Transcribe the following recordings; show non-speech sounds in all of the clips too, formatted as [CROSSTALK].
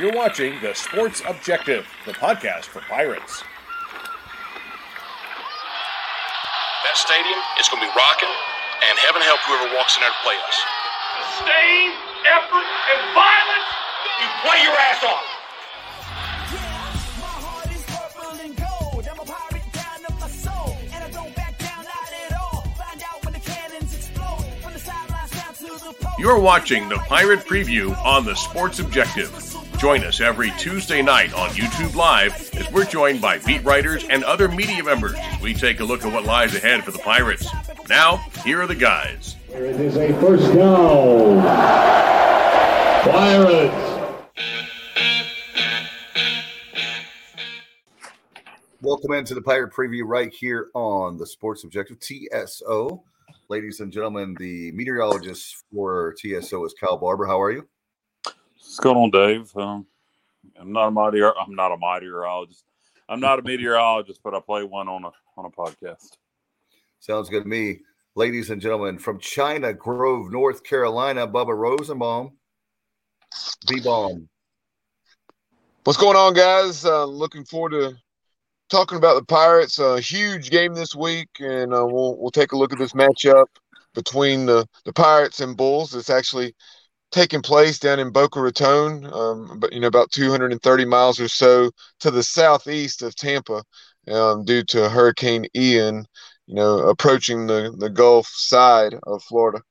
You're watching The Sports Objective, the podcast for Pirates. That stadium is going to be rocking, and heaven help whoever walks in there to play us. Sustained effort and violence, you play your ass off. You're watching the Pirate Preview on the Sports Objective. Join us every Tuesday night on YouTube Live as we're joined by beat writers and other media members. We take a look at what lies ahead for the Pirates. Now, here are the guys. It is a first down. Pirates. Welcome into the Pirate Preview right here on the Sports Objective TSO. Ladies and gentlemen, the meteorologist for TSO is Kyle Barber. How are you? What's going on, Dave? Um, I'm not a meteor. I'm not a meteorologist. I'm not a meteorologist, but I play one on a on a podcast. Sounds good to me. Ladies and gentlemen, from China Grove, North Carolina, Bubba Rosenbaum. B bomb. What's going on, guys? Uh, looking forward to talking about the Pirates. A huge game this week, and uh, we'll we'll take a look at this matchup between the, the Pirates and Bulls. It's actually taking place down in Boca Raton, um, but you know about 230 miles or so to the southeast of Tampa, um, due to Hurricane Ian, you know, approaching the the Gulf side of Florida.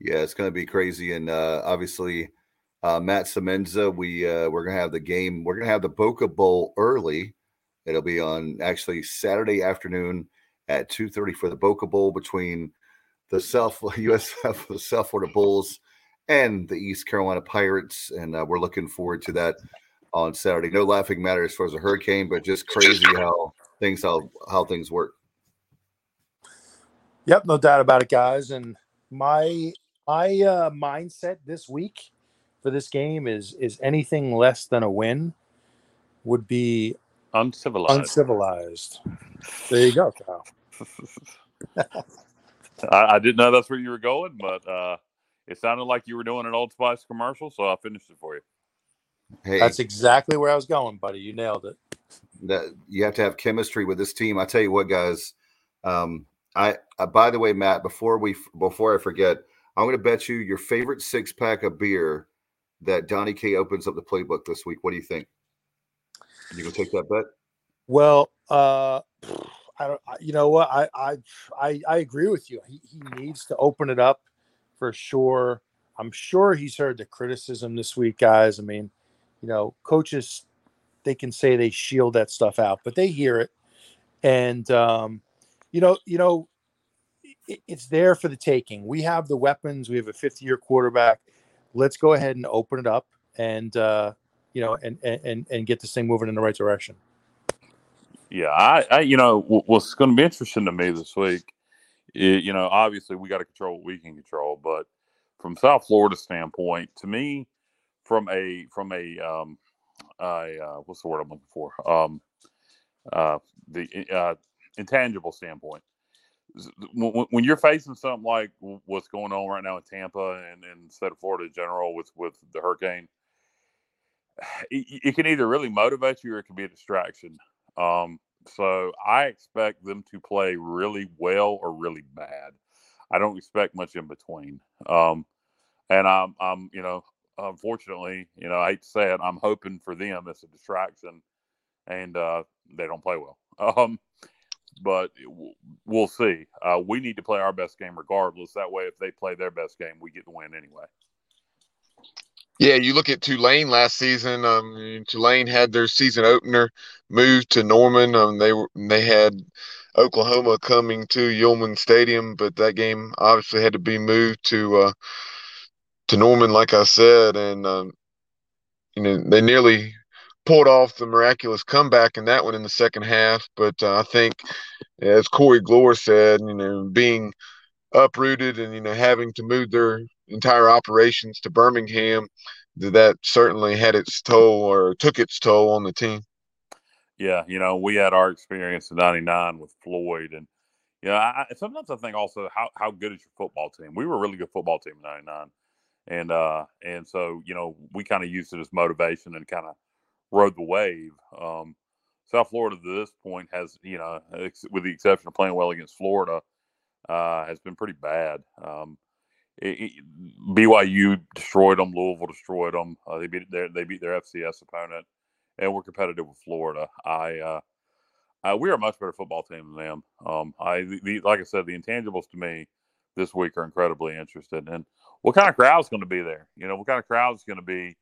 Yeah, it's going to be crazy, and uh, obviously. Uh, Matt Semenza, we uh, we're gonna have the game. We're gonna have the Boca Bowl early, It'll be on actually Saturday afternoon at 2:30 for the Boca Bowl between the South [LAUGHS] USF, the South Florida Bulls, and the East Carolina Pirates, and uh, we're looking forward to that on Saturday. No laughing matter as far as a hurricane, but just crazy how things how how things work. Yep, no doubt about it, guys. And my my uh, mindset this week for this game is is anything less than a win would be Uncivilized. uncivilized. There you go, Kyle. [LAUGHS] I, I didn't know that's where you were going, but uh, it sounded like you were doing an Old Spice commercial, so I finished it for you. Hey, That's exactly where I was going, buddy. You nailed it. that you have to have chemistry with this team. I tell you what, guys. Um, I, uh, by the way, Matt, before we before I forget, I'm going to bet you your favorite six pack of beer that Donnie Kaye opens up the playbook this week. What do you think? You gonna take that bet? Well, uh, [SNIFFS] I don't. You know what? I I I, I agree with you. He, he needs to open it up for sure. I'm sure he's heard the criticism this week, guys. I mean, you know, coaches they can say they shield that stuff out, but they hear it, and um, you know, you know, it, it's there for the taking. We have the weapons. We have a fifth year quarterback. Let's go ahead and open it up, and uh, you know, and and and get this thing moving in the right direction. Yeah, I, I you know, wh- what's going to be interesting to me this week, i- you know, obviously we got to control what we can control, but from South Florida standpoint, to me, from a from a um, a uh, what's the word I'm looking for? Um, uh, the uh, intangible standpoint. When, you're facing something like what's going on right now in Tampa and, and state of Florida in general with with the hurricane, [SIGHS] it, it can either really motivate you or it can be a distraction. Um, so I expect them to play really well or really bad. I don't expect much in between. Um, and I'm, I'm, you know, unfortunately, you know, I hate to say it, I'm hoping for them it's a distraction, and uh, they don't play well. [LAUGHS] Um, but we'll see. Uh, we need to play our best game regardless. That way, if they play their best game, we get the win anyway. Yeah, you look at Tulane last season. Um, Tulane had their season opener moved to Norman. Um, they were they had Oklahoma coming to Yulman Stadium, but that game obviously had to be moved to uh, to Norman, like I said, and um, you know they nearly pulled off the miraculous comeback in that one in the second half. But uh, I think, as Corey Glore said, you know, being uprooted and you know having to move their entire operations to Birmingham, th- that certainly had its toll or took its toll on the team. Yeah, you know, we had our experience in '99 with Floyd, and you know, I, sometimes I think also how how good is your football team? We were a really good football team in '99, and uh, and so you know we kind of used it as motivation and kind of rode the wave. Um, South Florida to this point has, you know, with the exception of playing well against Florida, uh, has been pretty bad. Um, BYU destroyed them. Louisville destroyed them. Uh, they beat their they beat their FCS opponent, and we're competitive with Florida. I, uh, I we are a much better football team than them. Um, I the, like I said, the intangibles to me this week are incredibly interested. And what kind of crowd's going to be there? You know, what kind of crowd's going to be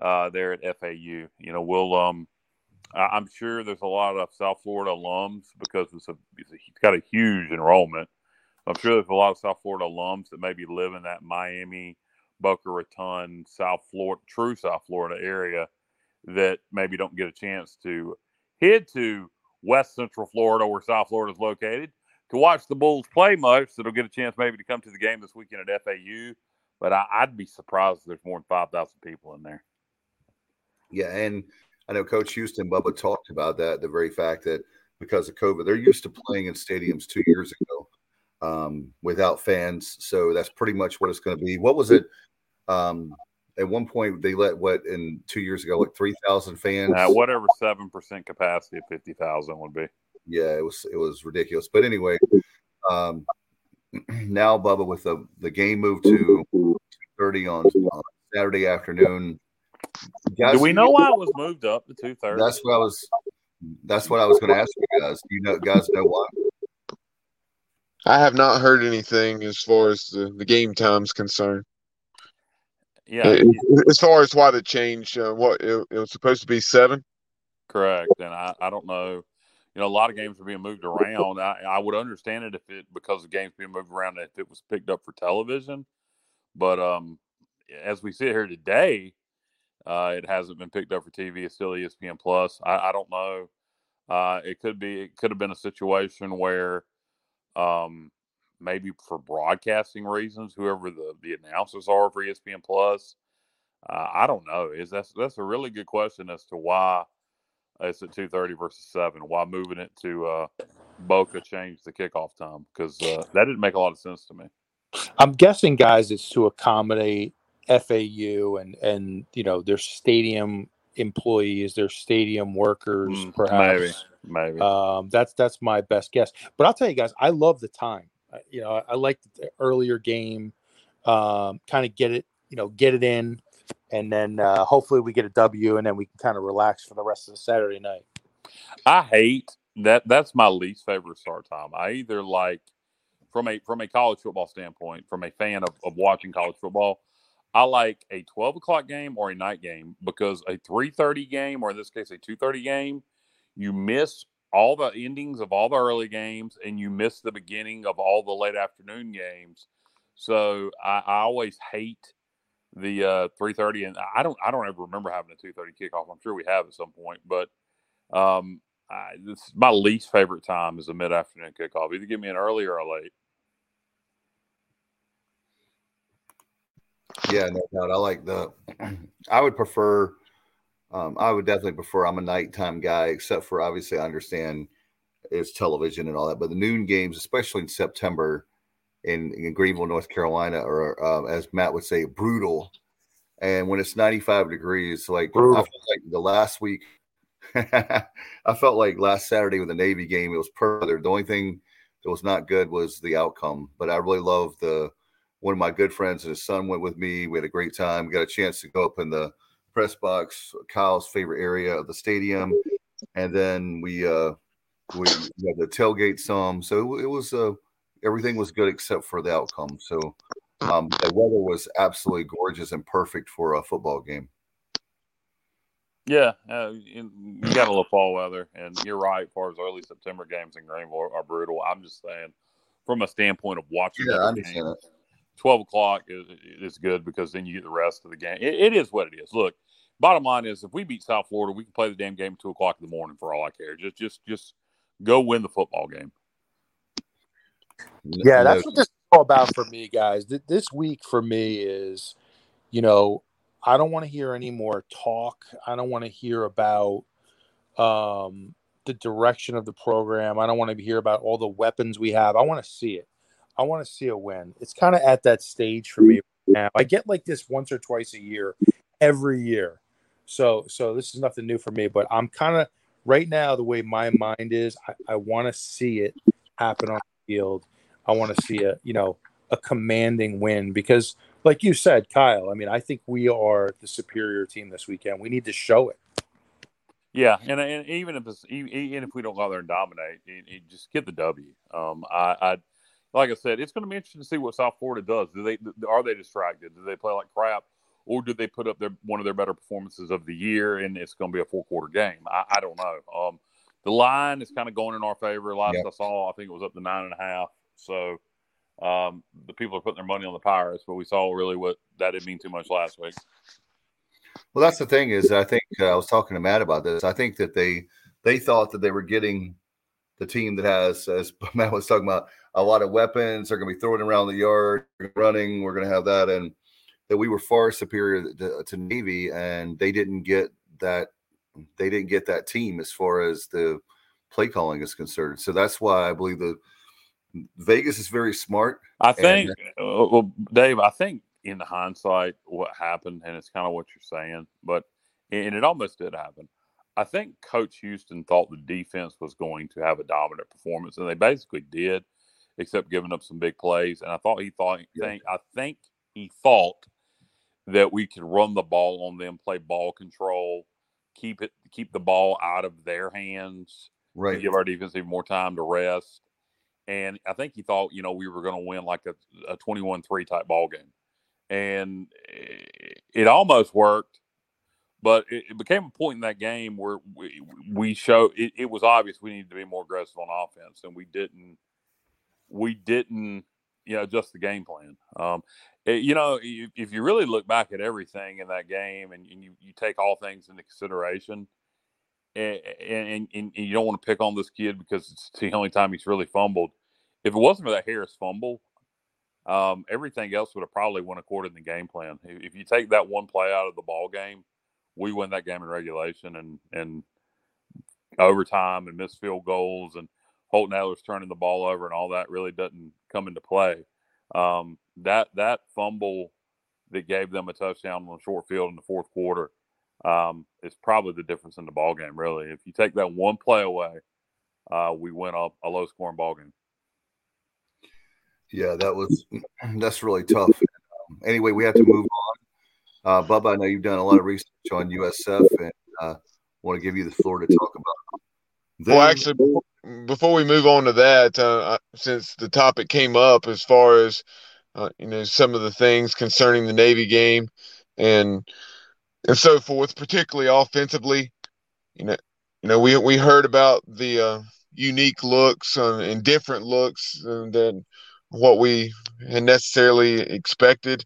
uh, there at FAU? You know, we'll um, I'm sure there's a lot of South Florida alums because it's a, it's, a, it's got a huge enrollment. I'm sure there's a lot of South Florida alums that maybe live in that Miami, Boca Raton, South Florida, true South Florida area that maybe don't get a chance to head to West Central Florida, where South Florida is located, to watch the Bulls play much. So they'll get a chance maybe to come to the game this weekend at FAU. But I, would be surprised if there's more than 5,000 people in there. Yeah. And I know Coach Houston, Bubba talked about that the very fact that because of COVID, they're used to playing in stadiums two years ago um, without fans. So that's pretty much what it's going to be. What was it? Um, at one point, they let what in two years ago, like 3,000 fans? Uh, whatever 7% capacity of 50,000 would be. Yeah, it was it was ridiculous. But anyway, um, [CLEARS THROAT] now Bubba with the the game moved to 30 on, on Saturday afternoon. Guys, Do we know why it was [LAUGHS] moved up to two thirty? That's what I was. That's what I was going to ask you guys. Do you know, guys, know why? I have not heard anything as far as the, the game time's concerned. Yeah, as far as why the change, uh, what it, it, was supposed to be seven. Correct, and I, I don't know. You know, a lot of games are being moved around. I, I would understand it if it because the games being moved around if it was picked up for television, but um, as we sit here today, uh, it hasn't been picked up for TV. It's still ESPN Plus. I, I don't know. Uh, it could be. It could have been a situation where, um, maybe for broadcasting reasons, whoever the the announcers are for ESPN Plus. Uh, I don't know. Is that's that's a really good question as to why it's at two thirty versus seven. Why moving it to uh, Boca changed the kickoff time? Because uh, that didn't make a lot of sense to me. I'm guessing, guys, it's to accommodate FAU and and you know their stadium employees, their stadium workers, mm, perhaps. Maybe, maybe. Um, that's that's my best guess. But I'll tell you guys, I love the time. You know, I, I like the earlier game. Um, kind of get it, you know, get it in, and then uh, hopefully we get a W, and then we can kind of relax for the rest of the Saturday night. I hate that. That's my least favorite start time. I either like from a from a college football standpoint, from a fan of, of watching college football, I like a 12 o'clock game or a night game because a 3:30 game, or in this case a 2:30 game, you miss all the endings of all the early games and you miss the beginning of all the late afternoon games. So I, I always hate the uh, 3:30, and I don't I don't ever remember having a 2:30 kickoff. I'm sure we have at some point, but um, I, this my least favorite time is a mid afternoon kickoff. Either give me an early or a late. Yeah, no doubt. I like the. [CLEARS THROAT] I would prefer. Um, I would definitely prefer. I'm a nighttime guy, except for obviously I understand it's television and all that. But the noon games, especially in September, in, in Greenville, North Carolina, are uh, as Matt would say, brutal. And when it's 95 degrees, like I felt like the last week, [LAUGHS] I felt like last Saturday with the Navy game, it was perfect. The only thing that was not good was the outcome. But I really love the one of my good friends and his son went with me. We had a great time. We got a chance to go up in the press box, Kyle's favorite area of the stadium, and then we uh we had the tailgate some. So it was uh everything was good except for the outcome. So um the weather was absolutely gorgeous and perfect for a football game. Yeah, uh, you got a little fall weather, and you're right. As far as early September games in Greenville are brutal. I'm just saying, from a standpoint of watching, yeah, I understand it 12 o'clock is, is good because then you get the rest of the game. It, it is what it is. Look, bottom line is if we beat South Florida, we can play the damn game at two o'clock in the morning for all I care. Just, just, just go win the football game. Yeah, that's what this is all about for me, guys. This week for me is, you know, I don't want to hear any more talk. I don't want to hear about um, the direction of the program. I don't want to hear about all the weapons we have. I want to see it. I want to see a win. It's kind of at that stage for me. now. I get like this once or twice a year, every year. So so this is nothing new for me, but I'm kind of right now the way my mind is. I, I want to see it happen on the field. I want to see a you know a commanding win because, like you said, Kyle. I mean, I think we are the superior team this weekend. We need to show it. Yeah, and, and even if it's, even if we don't go there and dominate, it, it just get the W. Um, I, I like I said, it's going to be interesting to see what South Florida does. Do they are they distracted? Do they play like crap, or do they put up their one of their better performances of the year and it's going to be a four quarter game? I, I, don't know. Um, the line is kind of going in our favor. Last yep. I saw, I think it was up to nine and a half. So um, the people are putting their money on the Pirates, but we saw really what that didn't mean too much last week. Well, that's the thing is, I think uh, I was talking to Matt about this. I think that they they thought that they were getting the team that has, as [LAUGHS] Matt was talking about, a lot of weapons. They're going to be throwing around the yard, running. We're going to have that, and that we were far superior to, to, Navy, and they didn't get that. They didn't get that team as far as the play calling is concerned. So that's why I believe the Vegas is very smart. I think, and, uh, well, Dave, I think in hindsight, what happened, and it's kind of what you're saying, but and it almost did happen. I think Coach Houston thought the defense was going to have a dominant performance, and they basically did, except giving up some big plays. And I thought he thought, yeah. think, I think he thought that we could run the ball on them, play ball control, keep it, keep the ball out of their hands, right? Give our defense even more time to rest. And I think he thought, you know, we were going to win like a, a 21-3 type ball game. And eh, it almost worked, but it, it, became a point in that game where we, we show it, it was obvious we needed to be more aggressive on offense, and we didn't. We didn't, you know, adjust the game plan. Um, it, you know, if, if, you really look back at everything in that game and, and you, you take all things into consideration, and, and, and, you don't want to pick on this kid because it's the only time he's really fumbled. If it wasn't for that Harris fumble, um, everything else would have probably went according to the game plan. If you take that one play out of the ball game, we win that game in regulation and and overtime and missed field goals and Holton Ahlers turning the ball over and all that really doesn't come into play. Um, that that fumble that gave them a touchdown on a short field in the fourth quarter um, is probably the difference in the ball game. Really, if you take that one play away, uh, we win a, a low scoring ball game. Yeah, that was [CLEARS THROAT] that's really tough. Um, anyway, we have to move on. Uh, Bubba, I know you've done a lot of research on USF, and uh, want to give you the floor to talk about. Then, well, actually, before, we move on to that, uh, since the topic came up as far as uh, you know some of the things concerning the Navy game and and so forth, particularly offensively, you know, you know, we we heard about the uh, unique looks and different looks than what we had necessarily expected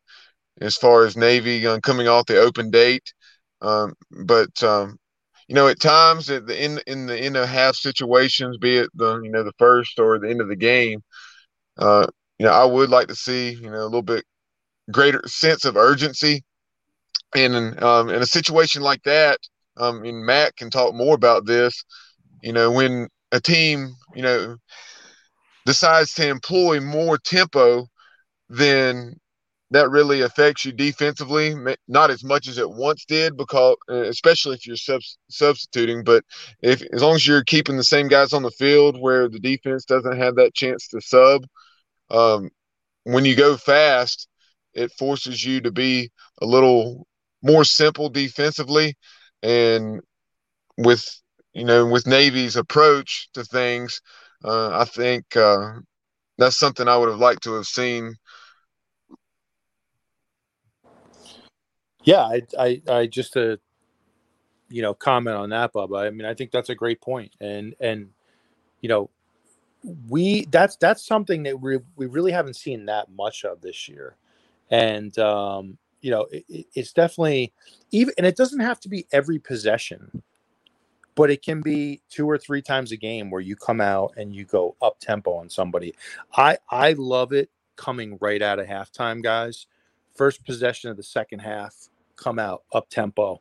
as far as Navy uh, coming off the open date. Um, but um, you know, at times at the in in the end of half situations, be it the you know the first or the end of the game, uh, you know, I would like to see you know a little bit greater sense of urgency. And um, in a situation like that, um, and Matt can talk more about this. You know, when a team, you know, decides to employ more tempo, then that really affects you defensively. Not as much as it once did, because uh, especially if you're sub- substituting. But if as long as you're keeping the same guys on the field, where the defense doesn't have that chance to sub, um, when you go fast, it forces you to be a little more simple defensively, and with you know with Navy's approach to things, uh, I think uh, that's something I would have liked to have seen Yeah, I, I, I just to, you know, comment on that, Bubba. I mean, I think that's a great point, and and, you know, we that's that's something that we we really haven't seen that much of this year, and um, you know, it, it's definitely even, and it doesn't have to be every possession, but it can be two or three times a game where you come out and you go up tempo on somebody. I I love it coming right out of halftime, guys first possession of the second half, come out up tempo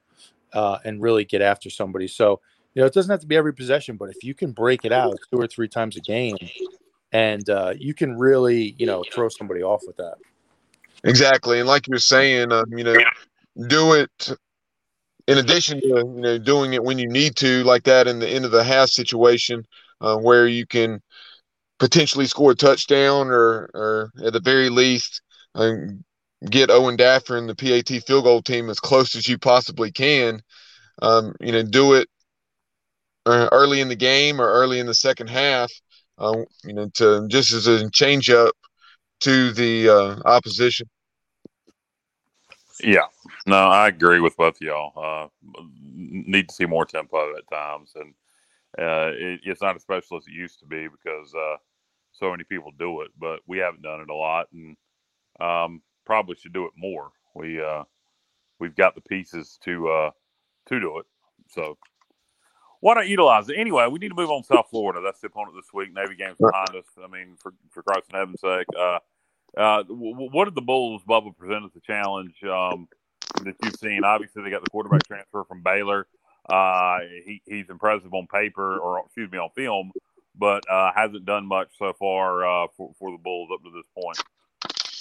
uh, and really get after somebody. So, you know, it doesn't have to be every possession, but if you can break it out two or three times a game and uh, you can really, you know, throw somebody off with that. Exactly, and like you're saying, um, you know, do it in addition to you know doing it when you need to, like that in the end of the half situation, uh, where you can potentially score a touchdown or, or at the very least, um, get Owen Daffer and the PAT field goal team as close as you possibly can. Um, you know, do it uh, early in the game or early in the second half. Uh, you know, to just as a change up to the uh, opposition. Yeah, no, I agree with both y'all. Uh, need to see more tempo at times, and uh, it, it's not as special as it used to be because uh, so many people do it. But we haven't done it a lot, and um, probably should do it more. We uh, we've got the pieces to uh, to do it, so why don't utilize it? Anyway, we need to move on to South Florida. That's the opponent this week. Navy game's behind us. I mean, for for Christ and heaven's sake. Uh, uh, what did the Bulls, Bubba, present as a challenge um, that you've seen? Obviously, they got the quarterback transfer from Baylor. Uh, he, he's impressive on paper, or excuse me, on film, but uh, hasn't done much so far uh, for, for the Bulls up to this point.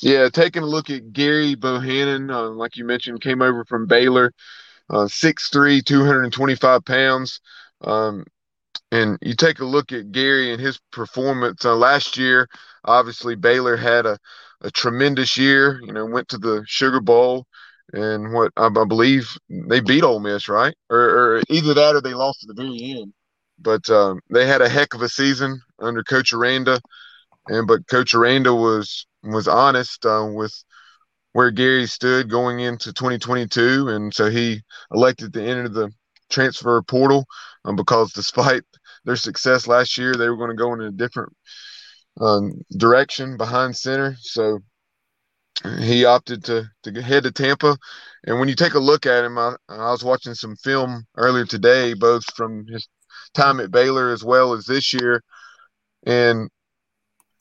Yeah, taking a look at Gerry Bohanon, uh, like you mentioned, came over from Baylor, uh, 6'3", 225 pounds. Um, and you take a look at Gerry and his performance uh, last year. Obviously, Baylor had a, a tremendous year. You know, went to the Sugar Bowl, and what I, I believe they beat Ole Miss, right? Or, or, either that or they lost at the very end. But um, they had a heck of a season under Coach Aranda, and but Coach Aranda was was honest uh, with where Gerry stood going into 2022, and so he elected to enter the transfer portal um, because despite their success last year, they were going to go in a different um, direction behind center. So he opted to to head to Tampa. And when you take a look at him, I, I was watching some film earlier today, both from his time at Baylor as well as this year, and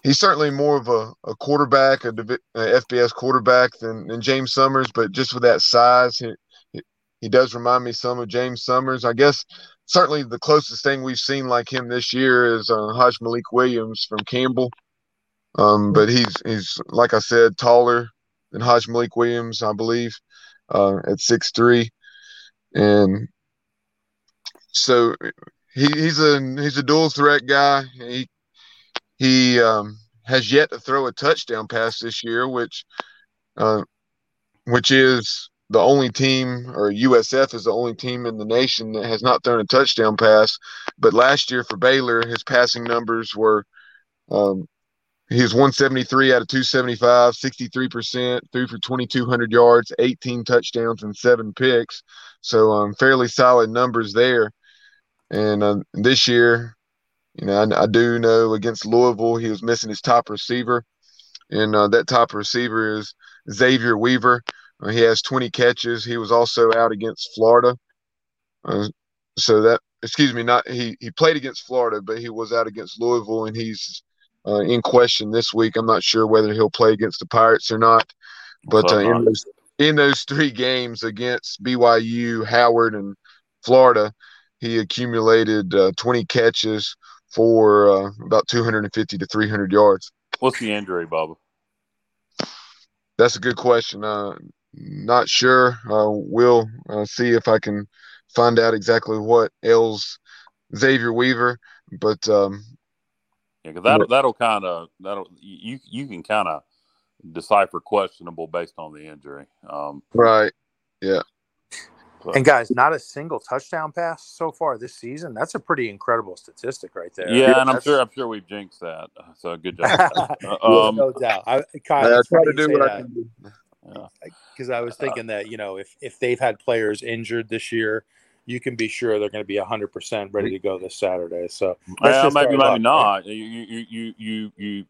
he's certainly more of a, a quarterback, a, a FBS quarterback than, than James Summers, but just with that size, he, he does remind me some of James Summers. I guess certainly the closest thing we've seen like him this year is uh, Hajj-Malik Williams from Campbell. Um, but he's he's like I said, taller than Hajj-Malik Williams, I believe, uh, at six three, and so he, he's a he's a dual threat guy. He he um, has yet to throw a touchdown pass this year, which uh, which is the only team, or USF is the only team in the nation that has not thrown a touchdown pass. But last year for Baylor, his passing numbers were um, he was 173 out of 275, 63%, threw for 2,200 yards, 18 touchdowns, and seven picks. So um, fairly solid numbers there. And uh, this year, you know, I, I, do know against Louisville, he was missing his top receiver. And uh, that top receiver is Xavier Weaver. Uh, he has 20 catches. He was also out against Florida. Uh, so that, excuse me, not he he played against Florida, but he was out against Louisville, and he's uh, in question this week. I'm not sure whether he'll play against the Pirates or not. But uh, in those in those three games against BYU, Howard, and Florida, he accumulated uh, 20 catches for uh, about 250 to 300 yards. What's the injury, Bubba? That's a good question. Uh, not sure. Uh, we'll uh, see if I can find out exactly what ails Xavier Weaver. But um, yeah, because that'll that'll kind of that'll you you can kind of decipher questionable based on the injury. Um, right. Yeah. And guys, not a single touchdown pass so far this season. That's a pretty incredible statistic right there. Yeah, and I'm sure I'm sure we've jinxed that. So good job. [LAUGHS] um, no doubt. I, Kyle, I try to do what I can do because I was thinking that you know if if they've had players injured this year, you can be sure they're going to be hundred percent ready to go this Saturday. So well, maybe maybe not. You you you you you.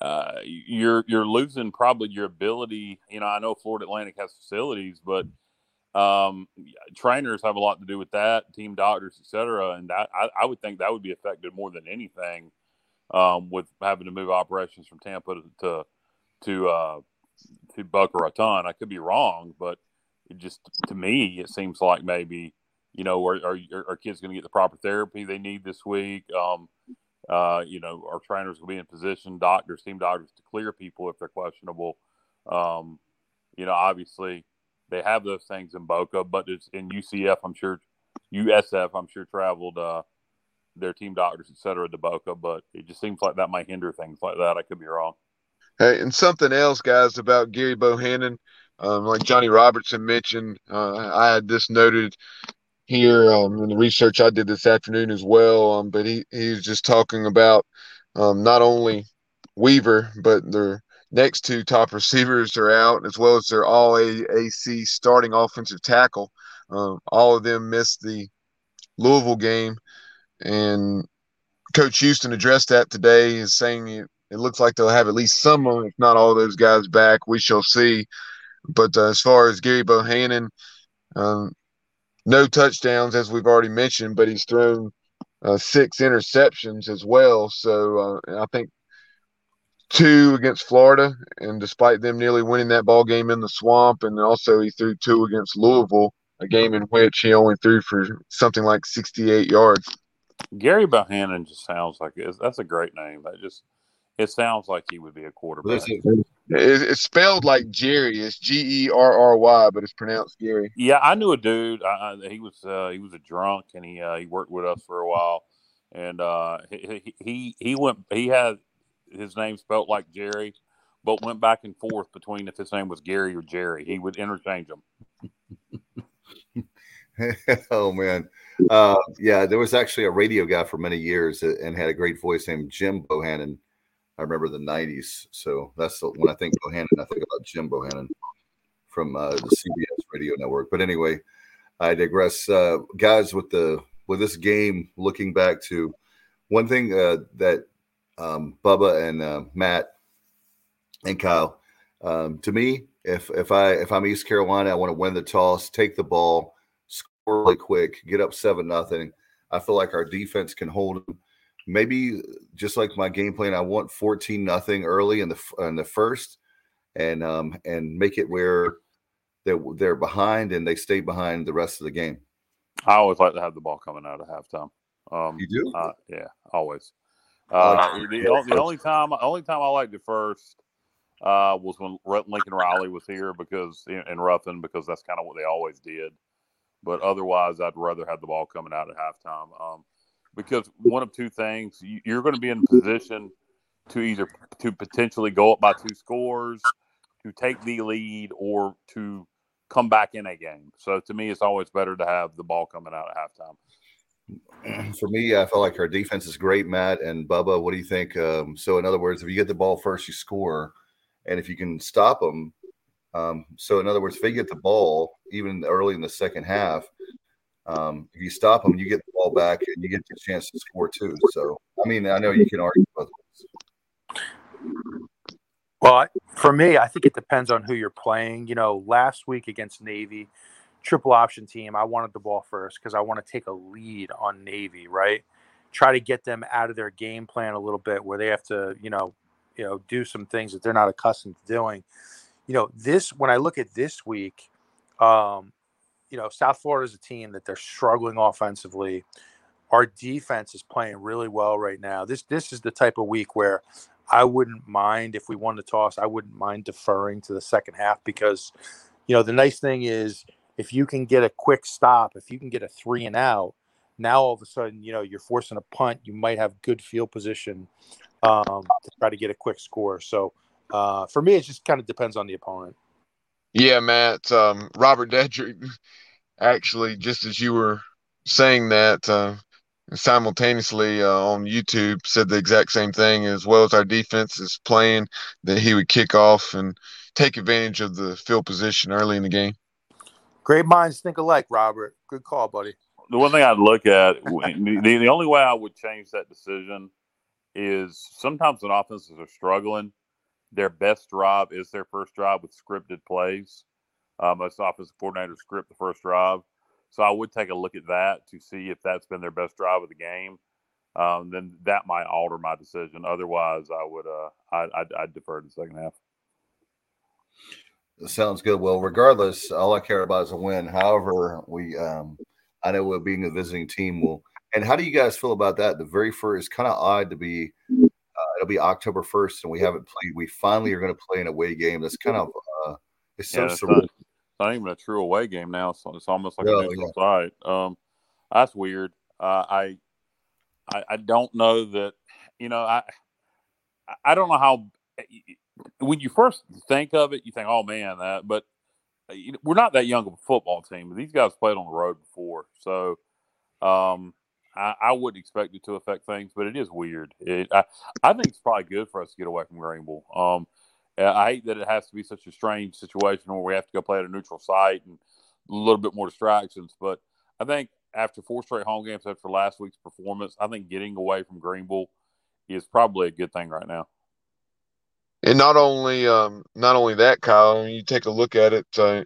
Uh, you're you're losing probably your ability. You know, I know Florida Atlantic has facilities, but um, trainers have a lot to do with that, team doctors, etc. And that I, I, would think that would be affected more than anything um, with having to move operations from Tampa to to, to uh, to Boca Raton. I could be wrong, but it just to me it seems like maybe you know are are, are kids going to get the proper therapy they need this week? Um, uh, you know, our trainers will be in position, doctors, team doctors, to clear people if they're questionable. Um, you know, obviously they have those things in Boca, but it's in UCF. I'm sure USF. I'm sure traveled uh, their team doctors, et cetera, to Boca, but it just seems like that might hinder things like that. I could be wrong. Hey, and something else, guys, about Gerry Bohanon, um, like Johnny Robertson mentioned, uh, I had this noted here um, in the research I did this afternoon as well. Um, but he, he was just talking about um, not only Weaver, but their next two top receivers are out, as well as their all AAC starting offensive tackle. Um, all of them missed the Louisville game. And Coach Houston addressed that today, is saying it, it looks like they'll have at least some, of, if not all, those guys back. We shall see. But uh, as far as Gerry Bohanon, um, no touchdowns, as we've already mentioned, but he's thrown uh, six interceptions as well. So uh, I think two against Florida, and despite them nearly winning that ball game in the swamp, and also he threw two against Louisville, a game in which he only threw for something like 68 yards. Gerry Bohanon just sounds like that's a great name. That just it sounds like he would be a quarterback. It's spelled like Jerry. It's G E R R Y, but it's pronounced Gary. Yeah, I knew a dude. I, he was uh, he was a drunk, and he uh, he worked with us for a while. And uh, he, he he went. He had his name spelled like Jerry, but went back and forth between if his name was Gary or Jerry. He would interchange them. [LAUGHS] oh man, uh, yeah. There was actually a radio guy for many years and had a great voice named Jim Bohannon I remember the '90s. So that's the, when I think Bohannon, I think about Jim Bohannon from uh, the CBS radio network. But anyway, I digress, uh, guys. With the with this game, looking back to one thing uh, that um, Bubba and uh, Matt and Kyle, um, to me, if if I if I'm East Carolina, I want to win the toss, take the ball, score really quick, get up seven nothing. I feel like our defense can hold them maybe just like my game plan, I want 14 nothing early in the in the first, and um and make it where they're they're behind and they stay behind the rest of the game. I always like to have the ball coming out of halftime. Um, you do? Uh, yeah, always. Uh, the, the, only time, only time I liked it first uh, was when Lincoln Riley was here because in Ruffin because that's kind of what they always did. But otherwise, I'd rather have the ball coming out at halftime. Um, because one of two things you're going to be in position to either to potentially go up by two scores, to take the lead, or to come back in a game. So to me, it's always better to have the ball coming out at halftime. [CLEARS THROAT] For me, I felt like our defense is great, Matt and Bubba. What do you think? Um, so, in other words, if you get the ball first, you score, and if you can stop them. Um, so, in other words, if they get the ball even early in the second half, um, if you stop them, you get the ball back and you get the chance to score too. So, I mean, I know you can argue both ways. Well, for me, I think it depends on who you're playing. You know, last week against Navy, triple option team, I wanted the ball first because I want to take a lead on Navy, right? Try to get them out of their game plan a little bit where they have to, you know, you know, do some things that they're not accustomed to doing. You know, this when I look at this week, um, you know, South Florida is a team that they're struggling offensively. Our defense is playing really well right now. This this is the type of week where I wouldn't mind if we won the toss. I wouldn't mind deferring to the second half because, you know, the nice thing is if you can get a quick stop, if you can get a three and out, now all of a sudden, you know, you're forcing a punt. You might have good field position um, to try to get a quick score. So uh, for me, it just kind of depends on the opponent. Yeah, Matt. Um, Robert Dedrick actually, just as you were saying that, uh, simultaneously uh, on YouTube said the exact same thing. As well as our defense is playing, that he would kick off and take advantage of the field position early in the game. Great minds think alike, Robert. Good call, buddy. The one thing I'd look at, the, the only way I would change that decision is sometimes when offenses are struggling, their best drive is their first drive with scripted plays. Uh, most offensive coordinators script the first drive. So I would take a look at that to see if that's been their best drive of the game. Um, then that might alter my decision. Otherwise, I would uh, I, I'd, I'd defer to the second half. Sounds good. Well, regardless, all I care about is a win. However, we um, I know we're being a visiting team will. And how do you guys feel about that? The very first, it's kind of odd to be uh, it'll be October first, and we haven't played. We finally are going to play an away game. That's kind of uh, it's so Yeah, it's surreal. not, it's not even a true away game now. So it's almost like No, a neutral site. Um, that's weird. Uh, I, I I don't know that. You know, I I don't know how. When you first think of it, you think, "Oh man," that. But uh, we're not that young of a football team. These guys played on the road before, so um, I, I wouldn't expect it to affect things. But it is weird. It, I I think it's probably good for us to get away from Greenville. Um, I hate that it has to be such a strange situation where we have to go play at a neutral site and a little bit more distractions. But I think after four straight home games after last week's performance, I think getting away from Greenville is probably a good thing right now. And not only um, not only that, Kyle. I mean, you take a look at it. Uh,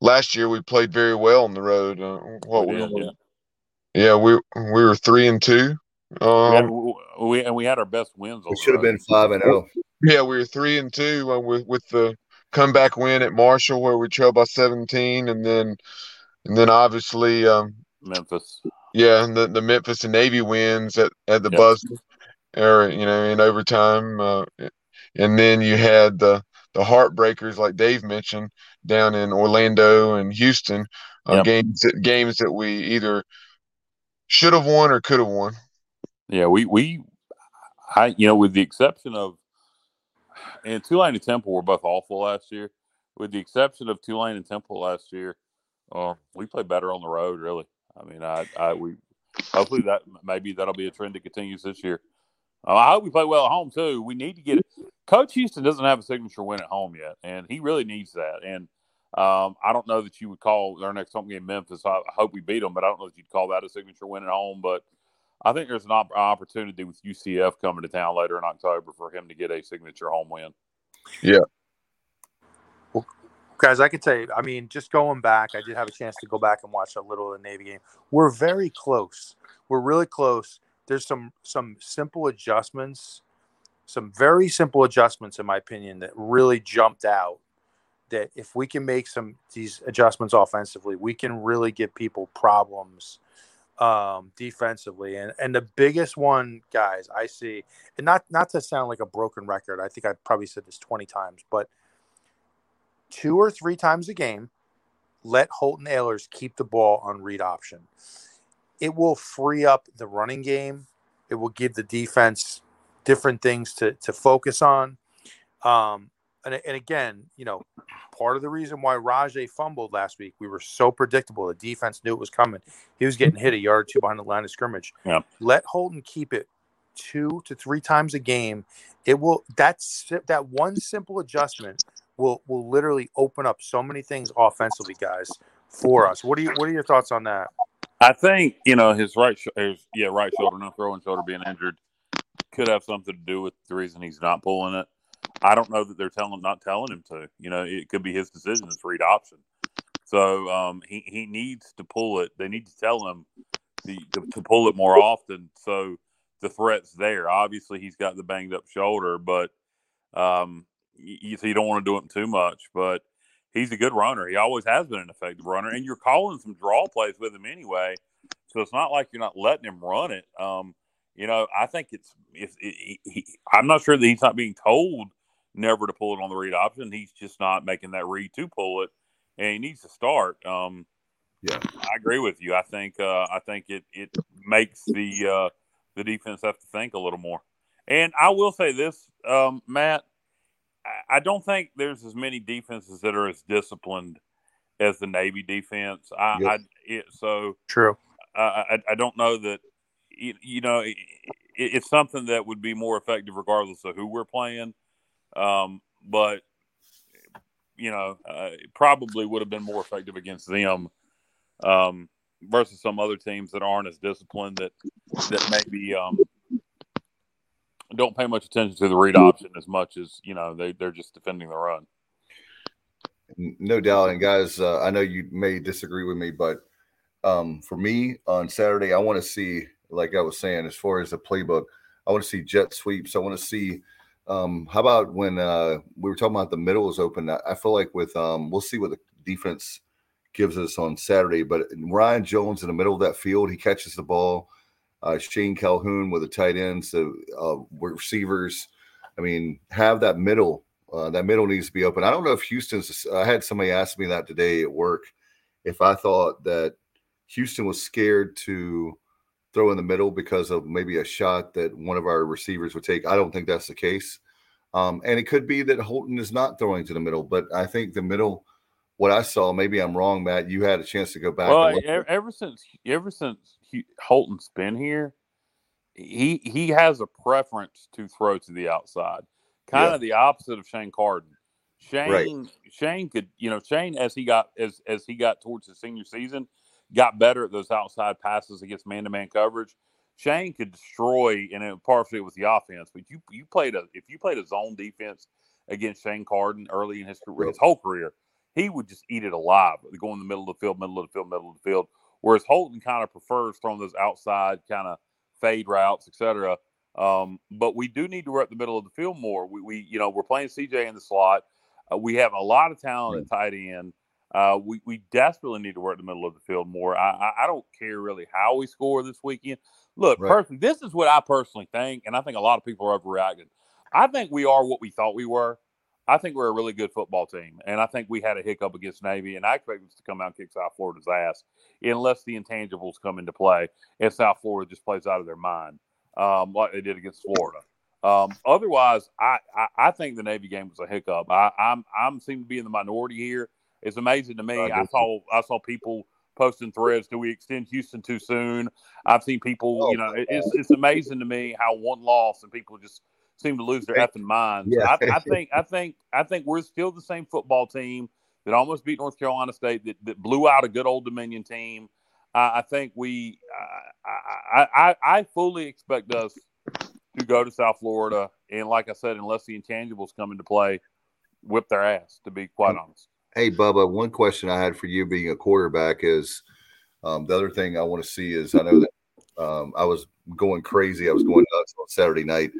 last year we played very well on the road. Uh, what We we, yeah. yeah, we we were three and two. We had, Um, we, and we had our best wins. On We should have been five and oh. zero. yeah, we were three and two uh, with with the comeback win at Marshall where we trailed by seventeen, and then and then obviously um, Memphis. yeah, and the the Memphis and Navy wins at at the Yep. buzzer, or you know in overtime, uh, and then you had the the heartbreakers like Dave mentioned down in Orlando and Houston, uh, Yep. games that games that we either should have won or could have won. Yeah, we we, I you know, with the exception of, and Tulane and Temple were both awful last year. With the exception of Tulane and Temple last year, uh, we played better on the road. Really, I mean, I, I we hopefully that maybe that'll be a trend that continues this year. Uh, I hope we play well at home too. We need to get it. [LAUGHS] Coach Houston doesn't have a signature win at home yet, and he really needs that. And um, I don't know that you would call their next home game Memphis. I, I hope we beat them, but I don't know if you'd call that a signature win at home. But I think there's an op- opportunity with UCF coming to town later in October for him to get a signature home win. Yeah. Guys, I could tell you, I mean, just going back, I did have a chance to go back and watch a little of the Navy game. We're very close. We're really close. There's some some simple adjustments, some very simple adjustments, in my opinion, that really jumped out. That if we can make some these adjustments offensively, we can really give people problems um, defensively. And and the biggest one, guys, I see, and not not to sound like a broken record. I think I probably said this 20 times, but two or three times a game, let Holton Ahlers keep the ball on read option. It will free up the running game. It will give the defense different things to, to focus on. Um, and, and again, you know, part of the reason why Rahjai fumbled last week, we were so predictable. The defense knew it was coming. He was getting hit a yard or two behind the line of scrimmage. Yeah. Let Holton keep it two to three times a game. It will that's that one simple adjustment will will literally open up so many things offensively, guys, for us. What do you what are your thoughts on that? I think you know his right, his, yeah, right shoulder, no throwing shoulder being injured, could have something to do with the reason he's not pulling it. I don't know that they're telling, not telling him to. You know, it could be his decision. It's read option. So um, he he needs to pull it. They need to tell him the, to, to pull it more often. So the threat's there. Obviously, he's got the banged up shoulder, but um, you, so you don't want to do it too much. But he's a good runner. He always has been an effective runner, and you're calling some draw plays with him anyway. So it's not like you're not letting him run it. Um, you know, I think it's if it, he, I'm not sure that he's not being told never to pull it on the read option. He's just not making that read to pull it, and he needs to start. Um, Yeah. I agree with you. I think uh, I think it it makes the uh, the defense have to think a little more. And I will say this, um, Matt. I- don't think there's as many defenses that are as disciplined as the Navy defense. I, Yep. I it, so True. uh, I, I don't know that you, you know it, it's something that would be more effective regardless of who we're playing. Um, but you know, uh, it probably would have been more effective against them um, versus some other teams that aren't as disciplined that that maybe um, don't pay much attention to the read option as much as you know they they're just defending the run. No doubt. And guys, uh, I know you may disagree with me, but um, for me on Saturday, I want to see, like I was saying, as far as the playbook, I want to see jet sweeps. I want to see. Um, how about when uh, we were talking about the middle is open? I, I feel like with um, we'll see what the defense gives us on Saturday. But Ryan Jones in the middle of that field, he catches the ball. Uh, Shane Calhoun with the tight ends, the uh, receivers. I mean, have that middle. Uh, that middle needs to be open. I don't know if Houston's. I had somebody ask me that today at work if I thought that Houston was scared to throw in the middle because of maybe a shot that one of our receivers would take. I don't think that's the case. Um, and it could be that Holton is not throwing to the middle, but I think the middle, what I saw, maybe I'm wrong, Matt. You had a chance to go back. Well, ever, ever since ever since Holton's been here, he he has a preference to throw to the outside, kind yeah. of the opposite of Shane Carden. Shane right. Shane could you know Shane as he got as as he got towards his senior season, got better at those outside passes against man to man coverage. Shane could destroy, and it partially with the offense. But you you played a if you played a zone defense against Shane Carden early in his career, his whole career, he would just eat it alive, go in the middle of the field, middle of the field, middle of the field. Whereas Holton kind of prefers throwing those outside kind of fade routes, etc. Um, but we do need to work the middle of the field more. We, we you know, we're playing CJ in the slot. Uh, we have a lot of talent at tight end. Uh, we, we desperately need to work the middle of the field more. I, I, I don't care really how we score this weekend. Look, right. personally, this is what I personally think, and I think a lot of people are overreacting. I think we are what we thought we were. I think we're a really good football team, and I think we had a hiccup against Navy, and I expect us to come out and kick South Florida's ass unless the intangibles come into play and South Florida just plays out of their mind um, like they did against Florida. Um, otherwise, I, I, I think the Navy game was a hiccup. I, I'm I'm seem to be in the minority here. It's amazing to me. I, I saw I saw people posting threads. Do we extend Houston too soon? I've seen people. Oh, you know, it's it's amazing to me how one loss and people just seem to lose their effing minds. Yeah. I, I, [LAUGHS] think I think I think we're still the same football team that almost beat North Carolina State that, that blew out a good old Dominion team. Uh, I think we I, I I fully expect us to go to South Florida and like I said, unless the intangibles come into play, whip their ass. To be quite honest. Hey, Bubba, one question I had for you being a quarterback is um, the other thing I want to see is I know that um, I was going crazy. I was going nuts on Saturday night.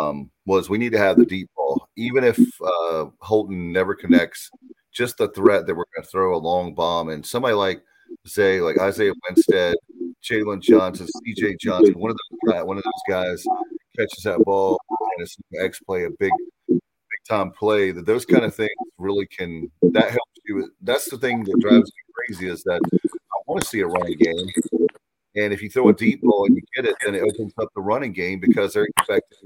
Um, was we need to have the deep ball, even if uh, Holton never connects. Just the threat that we're going to throw a long bomb and somebody like say like Isaiah Winstead, Jalen Johnson, CJ Johnson, one of those one of those guys catches that ball and it's an X play a big big time play that those kind of things really can that helps you. That's the thing that drives me crazy is that I want to see a running game. And if you throw a deep ball and you get it, then it opens up the running game because they're expecting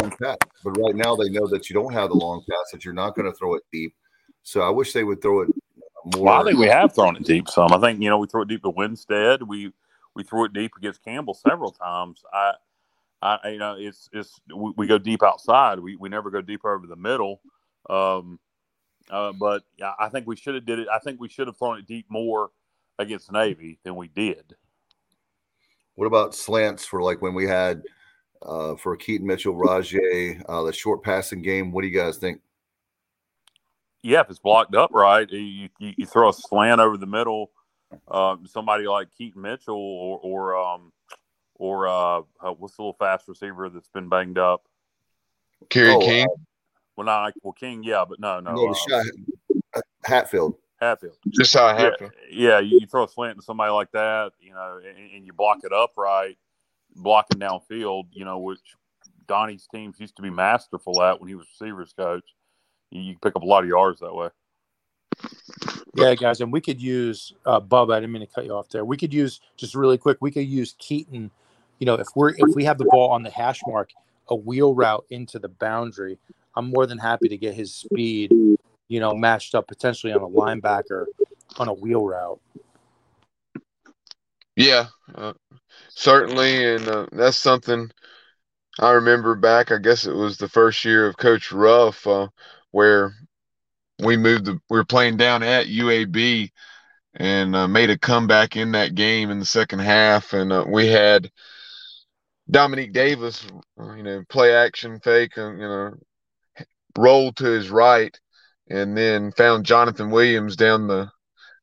long pass. But right now they know that you don't have the long pass, that you're not going to throw it deep. So I wish they would throw it more. Well, I think we have thrown it deep some. I think, you know, we throw it deep to Winstead. We we threw it deep against Campbell several times. I I, you know, it's it's we, we, go deep outside. We we never go deeper over the middle. Um, uh, but yeah, I think we should have did it. I think we should have thrown it deep more against Navy than we did. What about slants for like when we had uh, for Keaton Mitchell, Rahjai, uh, the short passing game? What do you guys think? Yeah, if it's blocked up right, you, you, you throw a slant over the middle. Uh, somebody like Keaton Mitchell or, or um, or uh, uh, what's the little fast receiver that's been banged up? Kerry oh, King. Uh, well, not like well King, yeah, but no, no. no uh, Hatfield. Hatfield. Just how Hatfield. Yeah, yeah you, you, throw a slant to somebody like that, you know, and, and, you block it up right, blocking downfield, you know, which Donnie's teams used to be masterful at when he was receivers coach. You, pick up a lot of yards that way. Yeah, guys, and we could use uh, Bub. I didn't mean to cut you off there. We could use just really quick. We could use Keaton. You know, if we're if we have the ball on the hash mark, a wheel route into the boundary. I'm more than happy to get his speed. You know, matched up potentially on a linebacker on a wheel route. Yeah, uh, certainly, and uh, that's something I remember back. I guess it was the first year of Coach Ruff, uh, where we moved the we were playing down at UAB and uh, made a comeback in that game in the second half and uh, we had Dominique Davis uh, you know play action fake and you know roll to his right and then found Jonathan Williams down the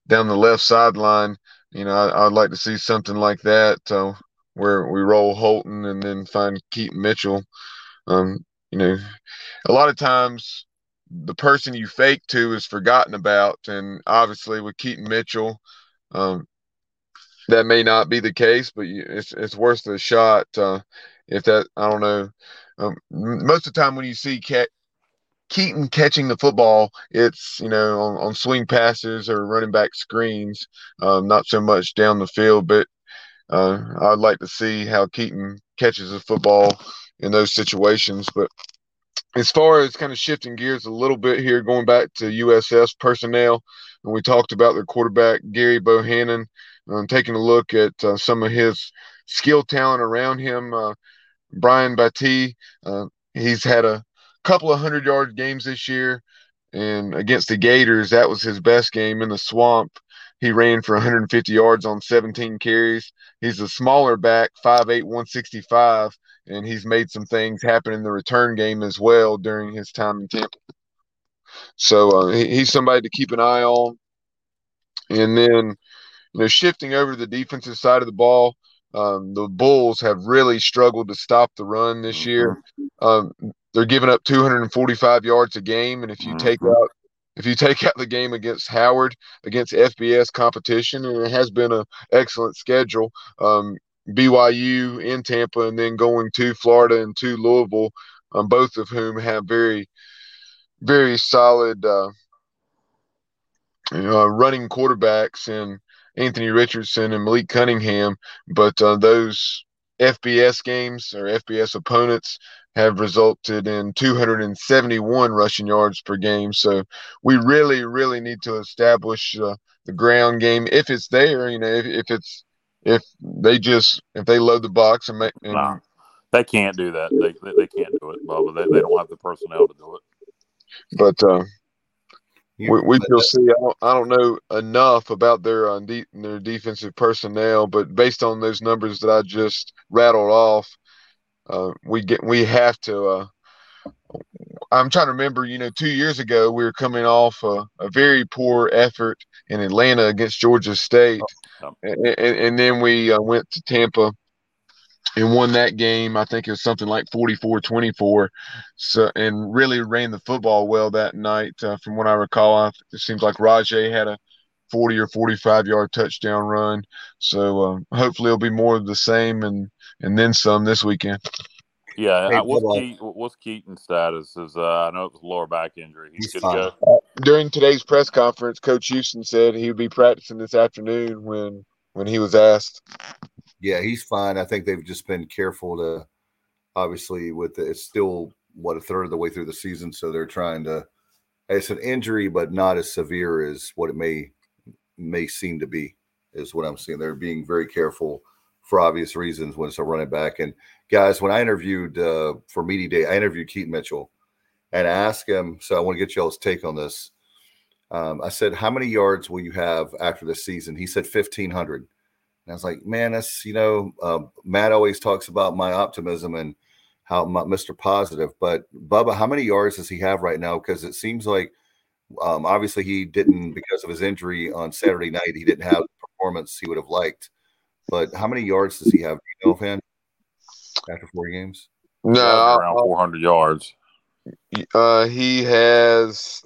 down the left sideline you know I, would like to see something like that uh, where we roll Holton and then find Keaton Mitchell um, you know a lot of times the person you fake to is forgotten about. And obviously with Keaton Mitchell, um, that may not be the case, but you, it's it's worth the shot. Uh, if that, I don't know. Um, most of the time when you see Ke- Keaton catching the football, it's you know on, on swing passes or running back screens, um, not so much down the field. But uh, I'd like to see how Keaton catches the football in those situations. But as far as kind of shifting gears a little bit here, going back to USF's personnel, and we talked about their quarterback Gerry Bohanon, um, taking a look at uh, some of his skill talent around him. Uh, Brian Battie, uh, he's had a couple of hundred yard games this year, and against the Gators, that was his best game in the swamp. He ran for 150 yards on 17 carries. He's a smaller back, 5'8, 165, and he's made some things happen in the return game as well during his time in Tampa. So uh, he, he's somebody to keep an eye on. And then, you know, shifting over to the defensive side of the ball, um, the Bulls have really struggled to stop the run this mm-hmm. year. Um, they're giving up 245 yards a game, and if you mm-hmm. take out if you take [LAUGHS] out the game against Howard against FBS competition, and it has been an excellent schedule. Um, BYU in Tampa, and then going to Florida and to Louisville, um, both of whom have very, very solid uh, uh, running quarterbacks and Anthony Richardson and Malik Cunningham. But uh, those FBS games or FBS opponents have resulted in 271 rushing yards per game. So we really, really need to establish uh, the ground game if it's there. You know, if, if it's if they just if they load the box and make. And, nah, they can't do that. They they, they can't do it, Bubba. They, they don't have the personnel to do it. But uh, we, we will see. I don't, I don't know enough about their uh, de- their defensive personnel, but based on those numbers that I just rattled off, uh, we get we have to. Uh, I'm trying to remember. You know, two years ago we were coming off a, a very poor effort in Atlanta against Georgia State, oh, and, and, and, then we uh, went to Tampa and won that game. I think it was something like 44-24. So and really ran the football well that night. Uh, from what I recall, it seems like Rahjai had a 40 or 45 yard touchdown run. So uh, hopefully it'll be more of the same and and then some this weekend. Yeah, hey, what's, Keaton, what's Keaton's status? Is uh, I know it was lower back injury. He's, He's good to go. During today's press conference, Coach Houston said he would be practicing this afternoon when when he was asked. Yeah, he's fine. I think they've just been careful to, obviously, with the, it's still what a third of the way through the season, so they're trying to. It's an injury, but not as severe as what it may may seem to be. Is what I'm seeing. They're being very careful for obvious reasons when it's a running back. And guys, when I interviewed uh, for media day, I interviewed Keaton Mitchell and I asked him. So I want to get y'all's take on this. Um, I said, "How many yards will you have after the season?" He said, 1,500. And I was like, "Man, that's you know." Uh, Matt always talks about my optimism and how my, Mr. Positive, but Bubba, how many yards does he have right now? Because it seems like um, obviously he didn't because of his injury on Saturday night. He didn't have the performance he would have liked. But how many yards does he have? Do you know, fan? After four games? No, around 400 yards. Uh, he has.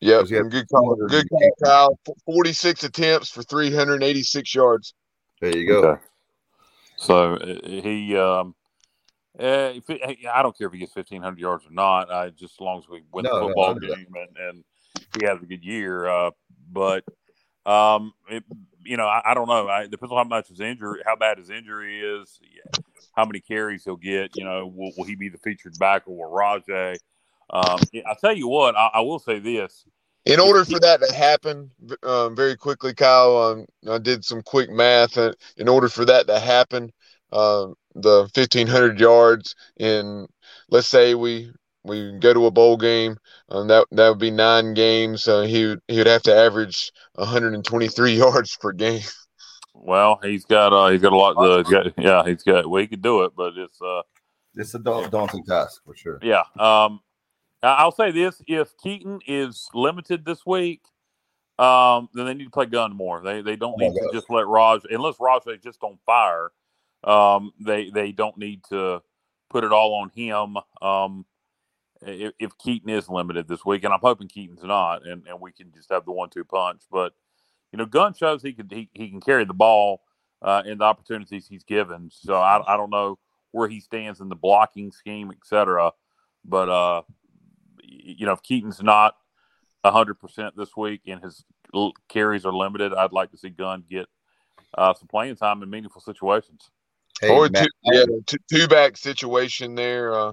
Yep, good call. Good call, Kyle. 46 attempts for 386 yards. There you go. Okay. So he, um, uh, it, I don't care if he gets 1,500 yards or not. I just as long as we win no, the football no, game and, and he has a good year. Uh, but um, it, you know, I, I don't know. I, depends on how much his injury, how bad his injury is, how many carries he'll get. You know, will, will he be the featured back or will Rahjai? Um, I tell you what, I, I, will say this. In order for that to happen, um, very quickly, Kyle, um, I did some quick math. And in order for that to happen, uh, the 1,500 yards in, let's say we we go to a bowl game, um, that that would be nine games. Uh, he would, he would have to average 123 [LAUGHS] yards per game. Well, he's got uh, he's got a lot. To, got, yeah, he's got. Well, he could do it, but it's uh, it's a daunting task for sure. Yeah. Um, I'll say this: if Keaton is limited this week, um, then they need to play Gunn more. They they don't oh need oh, to just let Raj unless Raj is just on fire. Um, they they don't need to put it all on him. Um, if, if, Keaton is limited this week, and I'm hoping Keaton's not, and, and we can just have the one two punch. But you know, Gunn shows he can he, he can carry the ball uh, in the opportunities he's given. So I, I don't know where he stands in the blocking scheme, et cetera. But uh, you know, if Keaton's not hundred percent this week and his carries are limited, I'd like to see Gunn get uh, some playing time in meaningful situations. Hey, or two, yeah, two, two back situation there. Uh,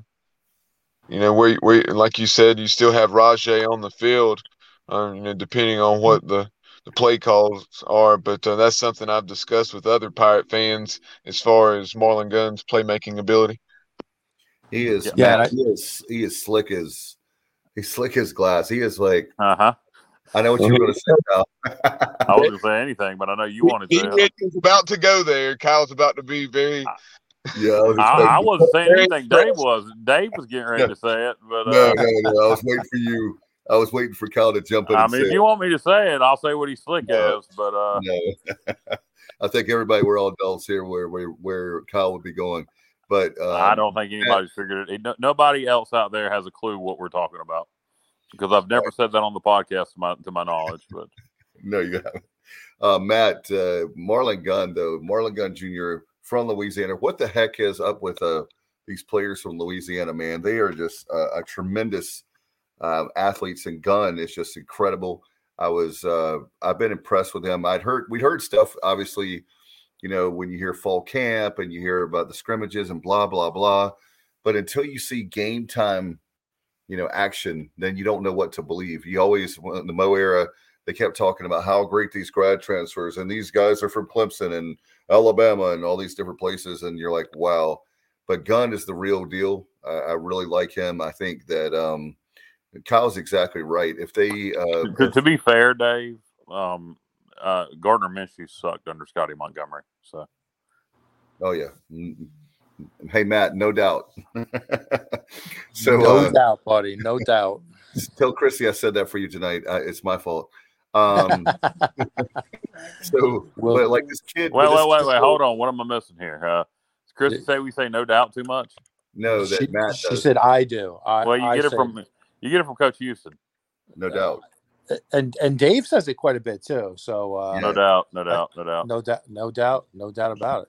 you know, where, where like you said, you still have Rahjai on the field. Uh, you know, depending on what the the play calls are. But uh, that's something I've discussed with other Pirate fans as far as Marlon Gunn's playmaking ability. He is, yeah, man, he is he is slick as he's slick as glass. He is like, uh huh. I know what you were going to say now. I wasn't [LAUGHS] say anything, but I know you wanted to. He, he's about to go there. Kyle's about to be very. Yeah, I, was I, I wasn't saying anything. Dave was. Dave was getting ready to [LAUGHS] say it, but uh, no, no, no. I was waiting for [LAUGHS] you. I was waiting for Kyle to jump in. I mean, if you want me to say it, I'll say what he's slick no, as. But uh, no, [LAUGHS] I think everybody we're all adults here where where where Kyle would be going. But um, I don't think anybody's figured it. nobody else out there has a clue what we're talking about because I've never said that on the podcast to my to my knowledge. But no, you haven't. Uh, Matt uh, Marlon Gunn though Marlon Gunn Jr. from Louisiana. What the heck is up with uh, these players from Louisiana? Man, they are just a tremendous uh, athletes and Gunn is just incredible. I was uh, I've been impressed with them. I'd heard we'd heard stuff obviously, you know, when you hear fall camp and you hear about the scrimmages and blah blah blah, but until you see game time, you know, action, then you don't know what to believe. You always in the Mo era they kept talking about how great these grad transfers and these guys are from Clemson and Alabama and all these different places, and you're like, wow. But Gunn is the real deal. I, I really like him. I think that um, Kyle's exactly right. If they uh, to, to be fair, Dave, um, uh, Gardner Minshew sucked under Scottie Montgomery. So, oh yeah, hey Matt, no doubt. [LAUGHS] so no uh, doubt, buddy, no doubt. [LAUGHS] Tell Chrissy I said that for you tonight. Uh, it's my fault. Um, [LAUGHS] so, well, but like this kid. Wait, wait, wait, wait. Hold on. What am I missing here? Uh, does Chrissy say we say no doubt too much? No, that she, Matt. She said I do. I, well, you I get it from you get it from Coach Houston. No doubt. And and Dave says it quite a bit too. So uh, no doubt, no doubt, no doubt, no doubt, no doubt, no doubt about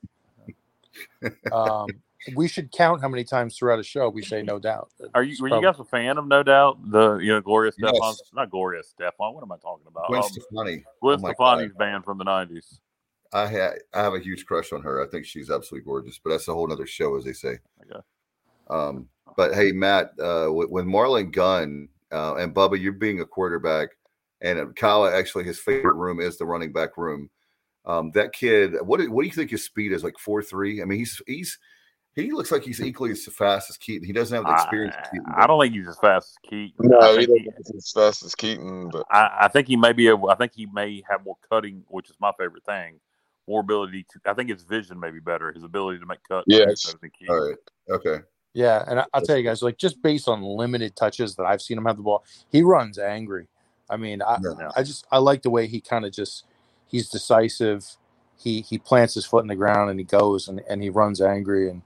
it. [LAUGHS] um, we should count how many times throughout a show we say no doubt. Are you? Were probably... you guys a fan of No Doubt? The you know Gloria Estefan, yes. not Gloria Estefan. What am I talking about? Gwen um, Stefani. Gwen oh Stefani's band from the nineties. I have I have a huge crush on her. I think she's absolutely gorgeous. But that's a whole other show, as they say. Okay. Um, but hey, Matt, uh, with, Marlon Gunn uh, and Bubba, you're being a quarterback, and Kyle actually his favorite room is the running back room. Um, that kid, what what do you think his speed is? Like four three? I mean, he's he's he looks like he's equally as fast as Keaton. He doesn't have the experience. I, Keaton, I don't think he's as fast as Keaton. No, he doesn't as fast as Keaton. But I, I, think he may be. Able, I think he may have more cutting, which is my favorite thing. More ability to. I think his vision may be better. His ability to make cuts. Yes. All right. Okay. Yeah, and I'll tell you guys, like just based on limited touches that I've seen him have the ball, he runs angry. I mean, I, yeah. I just I like the way he kind of just he's decisive. He he plants his foot in the ground and he goes and, and he runs angry and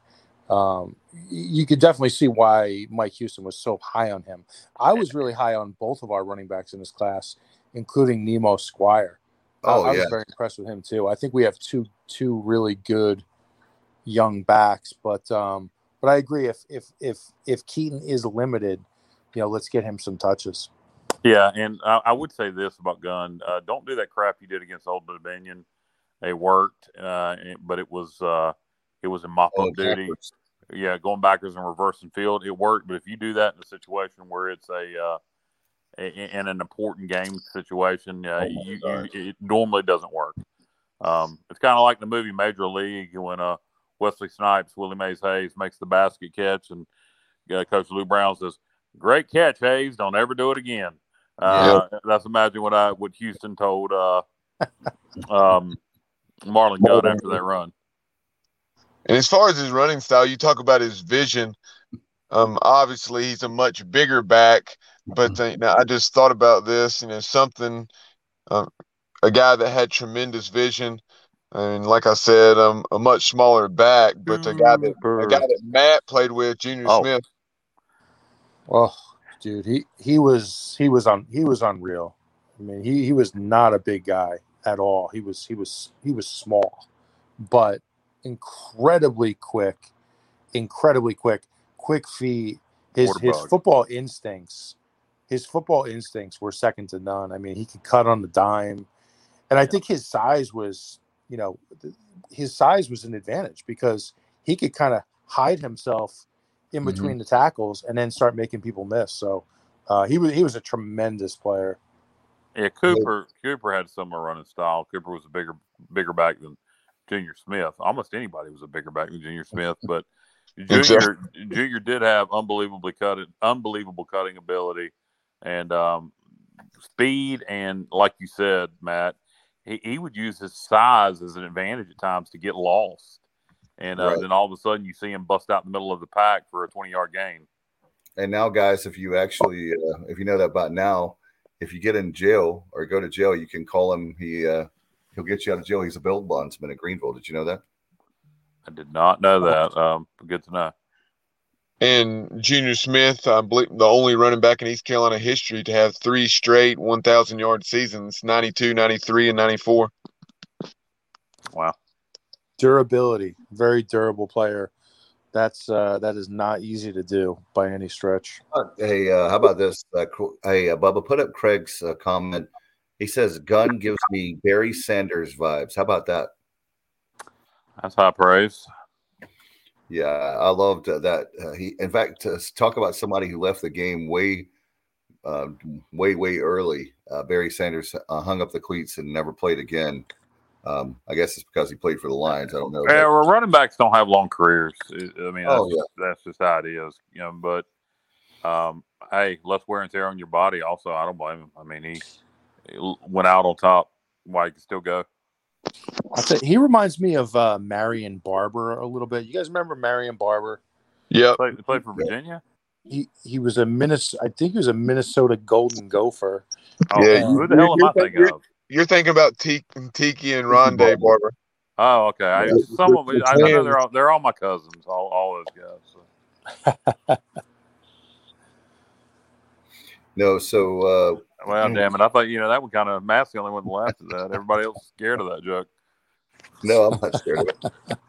um, you could definitely see why Mike Houston was so high on him. I was really high on both of our running backs in this class, including Nemo Squire. Oh, I, I yeah. was very impressed with him too. I think we have two two really good young backs, but um, but I agree. If if if if Keaton is limited, you know, let's get him some touches. Yeah, and I, I would say this about Gunn: uh, don't do that crap you did against Old Dominion. It worked, uh, but it was uh, it was a mop up oh, duty. Backwards. Yeah, going backwards and reversing field, it worked. But if you do that in a situation where it's a uh, in an important game situation, uh, oh you, you, it normally doesn't work. Um, it's kind of like the movie Major League when uh, Wesley Snipes, Willie Mays Hayes makes the basket catch, and uh, Coach Lou Brown says, "Great catch, Hayes. Don't ever do it again." Uh, yeah. That's imagine what I what Houston told uh, um, Marlon Gunn after that run. And as far as his running style, you talk about his vision. Um, obviously, he's a much bigger back, but uh, you know, I just thought about this. You know, something, uh, a guy that had tremendous vision and like I said, um, a much smaller back, but a guy that a guy that Matt played with, Junior oh. Smith. Oh, dude, he he was he was on he was unreal. I mean, he he was not a big guy. at all. He was he was he was small, but incredibly quick, incredibly quick, quick feet. His his football instincts, his football instincts were second to none. I mean, he could cut on the dime, and I think his size was, you know, his size was an advantage because he could kind of hide himself in Mhm. between the tackles and then start making people miss. So uh, he was he was a tremendous player. Yeah, Cooper Cooper had similar running style. Cooper was a bigger bigger back than Junior Smith. Almost anybody was a bigger back than Junior Smith, but [LAUGHS] Junior Junior did have unbelievably cutting unbelievable cutting ability and um, speed and like you said, Matt, he, he would use his size as an advantage at times to get lost. And uh, Right. then all of a sudden you see him bust out in the middle of the pack for a 20 yard gain. And now, guys, if you actually, uh, if you know that about now, if you get in jail or go to jail, you can call him. He uh, he'll get you out of jail. He's a bail bondsman at Greenville. Did you know that? I did not know that. Um, good to know. And Junior Smith, I believe the only running back in East Carolina history to have three straight 1,000 yard seasons 92, 93, and 94. Wow. Durability, very durable player. That's uh, that is not easy to do by any stretch. Hey, uh, how about this? Uh, Cr- hey, uh, Bubba, put up Craig's uh, comment. He says, "Gunn gives me Barry Sanders vibes." How about that? That's high praise. Yeah, I loved uh, that. Uh, he, in fact, to talk about somebody who left the game way, uh, way, way early. Uh, Barry Sanders uh, hung up the cleats and never played again. Um, I guess it's because he played for the Lions. I don't know. Yeah, well, running backs don't have long careers. I mean, that's, Oh, yeah. that's just how it is. You know, but um, hey, less wear and tear on your body. Also, I don't blame him. I mean, he, went out on top. Why he can still go? I think he reminds me of uh, Marion Barber a little bit. You guys remember Marion Barber? Yeah, Play, play for Virginia. He he was a Minnesota. I think he was a Minnesota Golden Gopher. Oh, Yeah, who the hell am you're- I thinking you're- of? You're thinking about Tiki, Tiki and Rondé Barber. Oh, okay. I, some of it, I know they're all they're all my cousins. All all those guys. So. [LAUGHS] no, so uh, Well, damn it! I thought you know that one kind of Matt's the only one that laughed at that. Everybody else is scared of that joke. no, I'm not scared of it.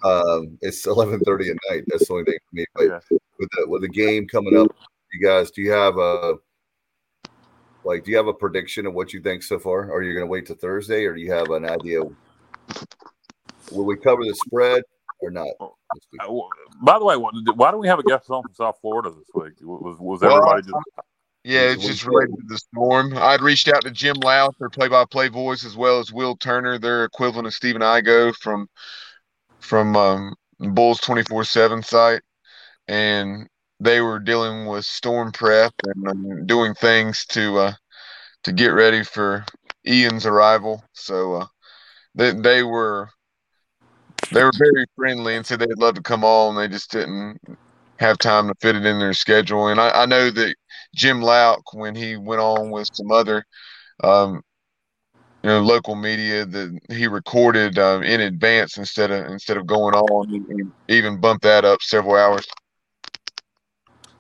Um, it's 11:30 at night. That's the only thing for me. But Yeah. with the with the game coming up, you guys, do you have a like? Do you have a prediction of what you think so far? Are you going to wait to Thursday, or do you have an idea? Will we cover the spread or not? this week? W- By the way, why do we have a guest on from South Florida this week? Was was Well, everybody just? Yeah, it's just related to the storm. I'd reached out to Jim Louk, their play-by-play voice, as well as Will Turner, their equivalent of Stephen Igo from from um, Bulls twenty four seven site, and they were dealing with storm prep and um, doing things to uh, to get ready for Ian's arrival. So uh, they they were they were very friendly and said they'd love to come on. They just didn't have time to fit it in their schedule. And I, I know that Jim Louk, when he went on with some other, um, you know, local media, that he recorded um, in advance instead of instead of going on. Even bumped that up several hours.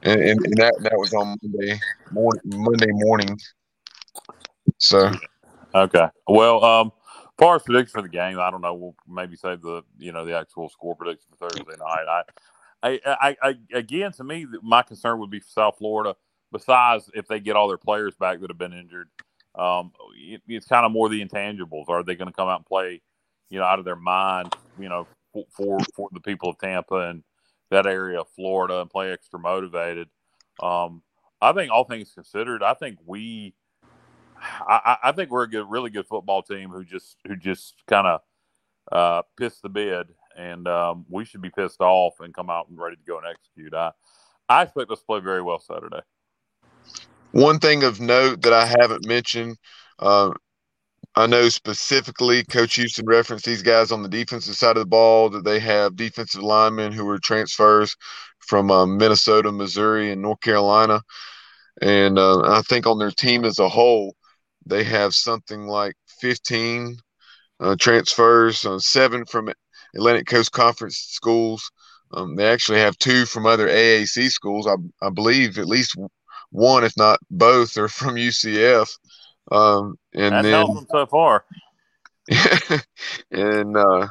And, and, and that that was on Monday morning. Monday morning. So Okay. Well, um, far as prediction for the game, I don't know. We'll maybe save the you know the actual score prediction for Thursday night. I, I, I, I again, to me, my concern would be South Florida. Besides, if they get all their players back that have been injured, um, it, it's kind of more the intangibles. Are they going to come out and play, you know, out of their mind, you know, for, for the people of Tampa and that area of Florida and play extra motivated? Um, I think all things considered, I think we I, I think we're a good, really good football team who just who just kind of uh, pissed the bid, and um, we should be pissed off and come out and ready to go and execute. I I expect us to play very well Saturday. One thing of note that I haven't mentioned, uh, I know specifically Coach Houston referenced these guys on the defensive side of the ball that they have defensive linemen who are transfers from um, Minnesota, Missouri, and North Carolina. And uh, I think on their team as a whole, they have something like 15 uh, transfers, uh, seven from Atlantic Coast Conference schools. Um, they actually have two from other AAC schools. I, I believe at least one, if not both, are from UCF. Um, and That then so far. [LAUGHS] and uh,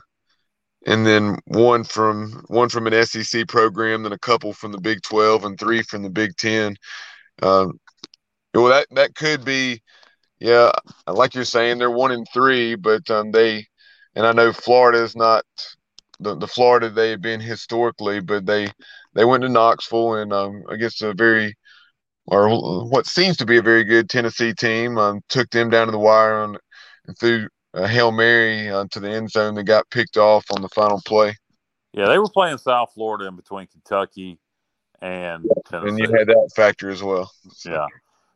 and then one from one from an SEC program, then a couple from the Big Twelve, and three from the Big Ten. Um, well, that that could be, yeah, like you're saying, they're one in three, but um, they, and I know Florida is not the, the Florida they've been historically, but they they went to Knoxville and um, against a very or what seems to be a very good Tennessee team, um, took them down to the wire on, and threw a hail mary uh, to the end zone that got picked off on the final play. Yeah, they were playing South Florida in between Kentucky and Tennessee. And you had that factor as well. So. Yeah.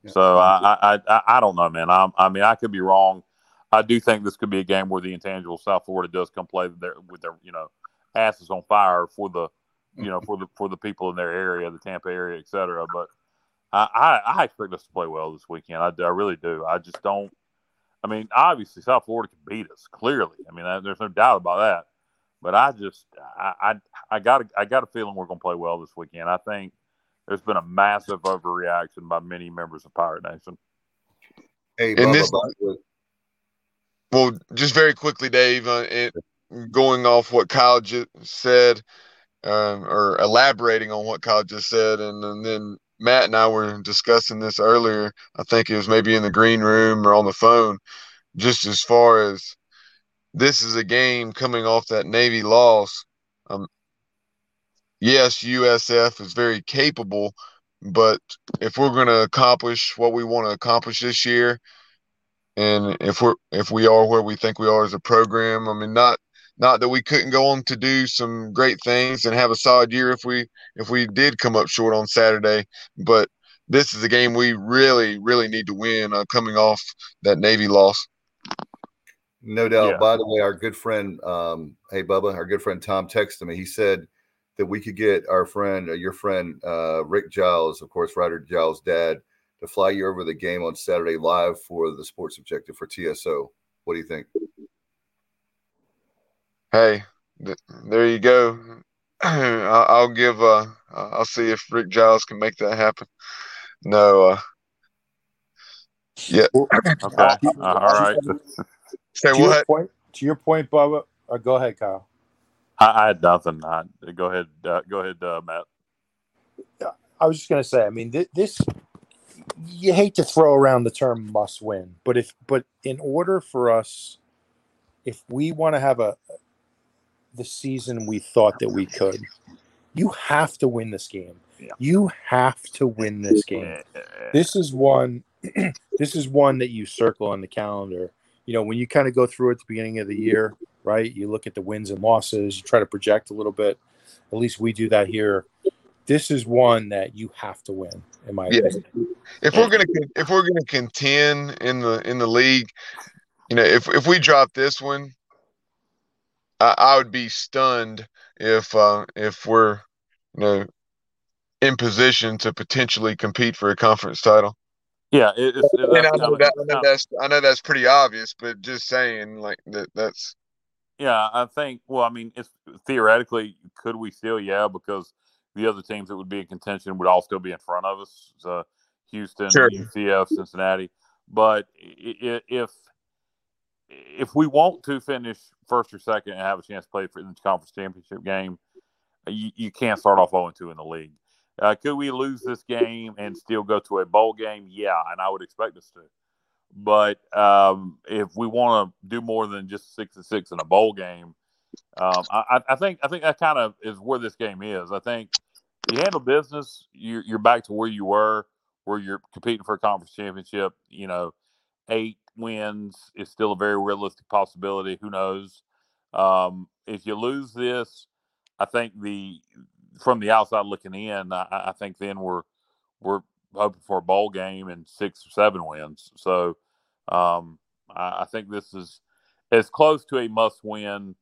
So I, I, I I don't know, man. I I mean I could be wrong. I do think this could be a game where the intangible South Florida does come play their, with their you know asses on fire for the you know for the for the people in their area, the Tampa area, et cetera. But I, I, I expect us to play well this weekend. I, I really do. I just don't. I mean, obviously South Florida can beat us clearly. I mean, there's no doubt about that. But I just I I, I got a, I got a feeling we're going to play well this weekend. I think there's been a massive overreaction by many members of Pirate Nation. Hey, And this- by the way- Well, just very quickly, Dave, uh, it, going off what Kyle just said, um, or elaborating on what Kyle just said, and, and then Matt and I were discussing this earlier. I think it was maybe in the green room or on the phone, just as far as this is a game coming off that Navy loss. Um, yes, USF is very capable, but if we're going to accomplish what we want to accomplish this year, and if we're if we are where we think we are as a program, I mean, not not that we couldn't go on to do some great things and have a solid year if we if we did come up short on Saturday, but this is a game we really really need to win uh, coming off that Navy loss. No doubt. Yeah. By the way, our good friend, um, hey Bubba, our good friend Tom texted me. He said that we could get our friend, uh, your friend uh, Rick Giles, of course, Ryder Giles' dad, to fly you over the game on Saturday live for the Sports Objective for TSO. What do you think? Hey, th- there you go. [CLEARS THROAT] I'll, I'll give. Uh, I'll see if Rick Giles can make that happen. No. Uh, yeah. [CLEARS THROAT] Okay, uh, all right. [LAUGHS] Say to your what? point, to your point, Bubba. Uh, go ahead, Kyle. I, I had nothing. I, go ahead, uh, go ahead, uh, Matt. I was just gonna say. I mean, th- this you hate to throw around the term "must win," but if but in order for us, if we want to have a the season we thought that we could, you have to win this game. Yeah. You have to win this game. This is one. [CLEARS THROAT] this is one that you circle on the calendar. You know, when you kind of go through at the beginning of the year, right? You look at the wins and losses. You try to project a little bit. At least we do that here. This is one that you have to win, in my Yeah. opinion. if we're gonna if we're gonna contend in the in the league, you know, if if we drop this one, I, I would be stunned if uh, if we're you know in position to potentially compete for a conference title. Yeah, it, it's, it, I know, that, I know that's I know that's pretty obvious, but just saying like that that's Yeah, I think. Well, I mean, it's theoretically, could we still? Yeah, because the other teams that would be in contention would all still be in front of us. So Houston, Sure. UCF, Cincinnati. But if if we want to finish first or second and have a chance to play for the conference championship game, you, you can't start off 0 2 in the league. Uh, could we lose this game and still go to a bowl game? Yeah, and I would expect us to. But um, if we want to do more than just six and six in a bowl game, um, I, I- I think I think that kind of is where this game is. I think you handle business, you're, you're back to where you were, where you're competing for a conference championship. You know, eight wins is still a very realistic possibility. Who knows? Um, if you lose this, I think the from the outside looking in, I, I think then we're we're hoping for a bowl game and six or seven wins. So um, I, I think this is as close to a must win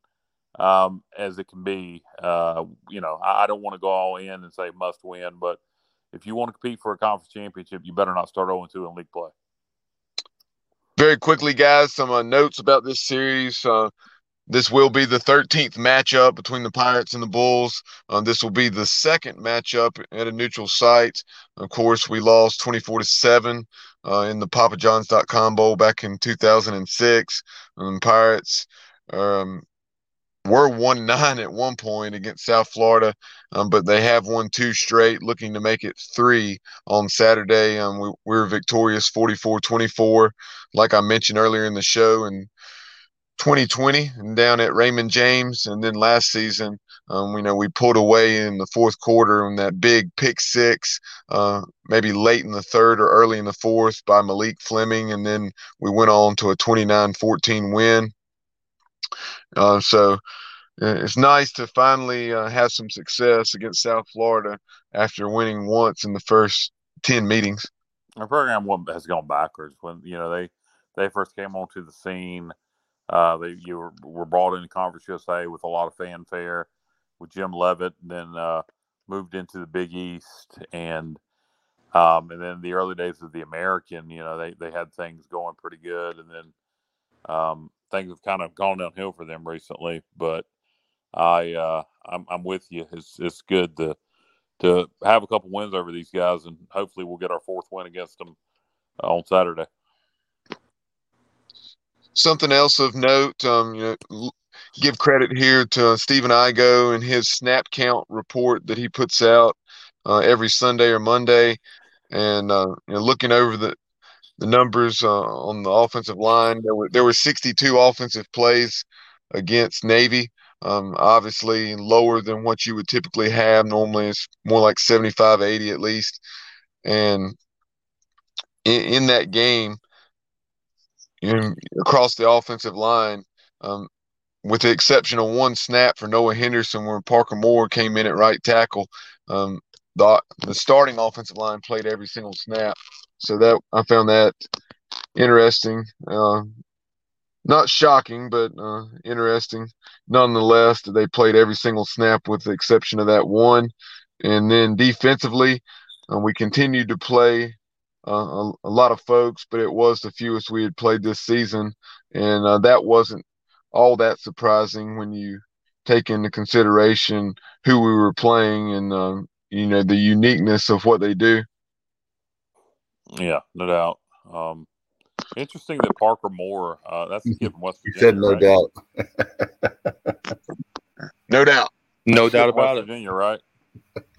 um, as it can be. Uh, you know, I, I don't want to go all in and say must win, but if you want to compete for a conference championship, you better not start 0 2 in league play. Very quickly, guys. Some uh, notes about this series. Uh, this will be the 13th matchup between the Pirates and the Bulls. Uh, this will be the second matchup at a neutral site. Of course, we lost 24 to seven uh, in the PapaJohns.com Bowl back in 2006. Um, Pirates um, were one nine at one point against South Florida, um, but they have won two straight, looking to make it three on Saturday. Um, we, we were victorious 44 24, like I mentioned earlier in the show. And 2020 and down at Raymond James, and then last season, um, you know, we pulled away in the fourth quarter on that big pick six, uh, maybe late in the third or early in the fourth by Malik Fleming, and then we went on to a 29-14 win. Uh, so uh, it's nice to finally uh, have some success against South Florida after winning once in the first 10 meetings. Our program has gone backwards when you know they they first came onto the scene uh, they you were, were brought into Conference USA with a lot of fanfare with Jim Leavitt, and then uh, moved into the Big East, and um, and then the early days of the American, you know, they they had things going pretty good, and then um, things have kind of gone downhill for them recently. But I uh, I'm I'm with you. It's it's good to to have a couple wins over these guys, and hopefully we'll get our fourth win against them on Saturday something else of note, um, you know, give credit here to Stephen Igo and his snap count report that he puts out uh, every Sunday or Monday, and uh, you know, looking over the the numbers uh, on the offensive line, there were there were 62 offensive plays against Navy. Um, obviously lower than what you would typically have. Normally, it's more like 75, 80 at least. And in, in that game, across the offensive line, um, with the exception of one snap for Noah Henderson, where Parker Moore came in at right tackle. Um, the the starting offensive line played every single snap, so that I found that interesting. Uh, not shocking, but uh, interesting nonetheless. They played every single snap with the exception of that one. And then defensively, uh, we continued to play uh, a, a, lot of folks, but it was the fewest we had played this season, and uh, that wasn't all that surprising when you take into consideration who we were playing and um, you know the uniqueness of what they do. Yeah, no doubt. Um, interesting that Parker Moore, uh, that's a kid from West Virginia. said no right? doubt. no doubt. No doubt about West Virginia, right?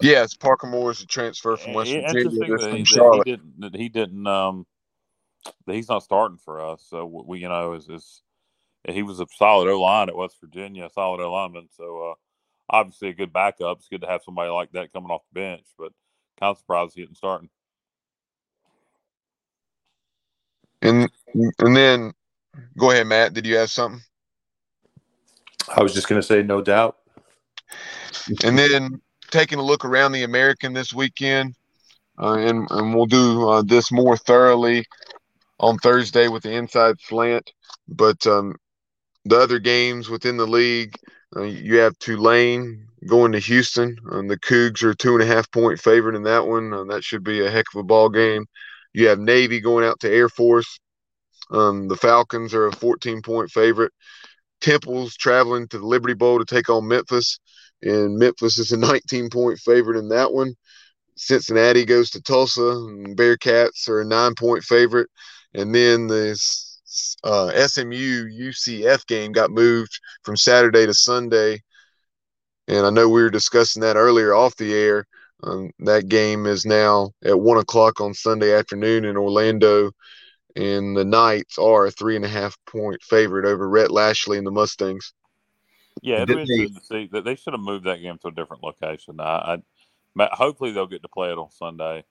Yes, Parker Moore is a transfer from West Virginia. Interesting that he, that he, didn't. That he didn't. Um, that he's not starting for us. So we, you know, is is he was a solid O line at West Virginia, solid O lineman. So uh, obviously a good backup. It's good to have somebody like that coming off the bench, but kind of surprised he didn't starting. And and then go ahead, Matt. Did you have something? I was just going to say, no doubt. And then taking a look around the American this weekend, uh, and, and we'll do uh, this more thoroughly on Thursday with the inside slant. But um, the other games within the league, uh, you have Tulane going to Houston. Um, the Cougs are two and a half point favorite in that one. Uh, that should be a heck of a ball game. You have Navy going out to Air Force. Um, the Falcons are a 14 point favorite. Temple's traveling to the Liberty Bowl to take on Memphis and Memphis is a 19 point favorite in that one. Cincinnati goes to Tulsa, and Bearcats are a nine point favorite. And then this uh, SMU UCF game got moved from Saturday to Sunday. And I know we were discussing that earlier off the air. Um, that game is now at one o'clock on Sunday afternoon in Orlando. And the Knights are a three and a half point favorite over Rhett Lashlee and the Mustangs. Yeah, it'll be interesting to see that they should have moved that game to a different location. I, I hopefully they'll get to play it on Sunday,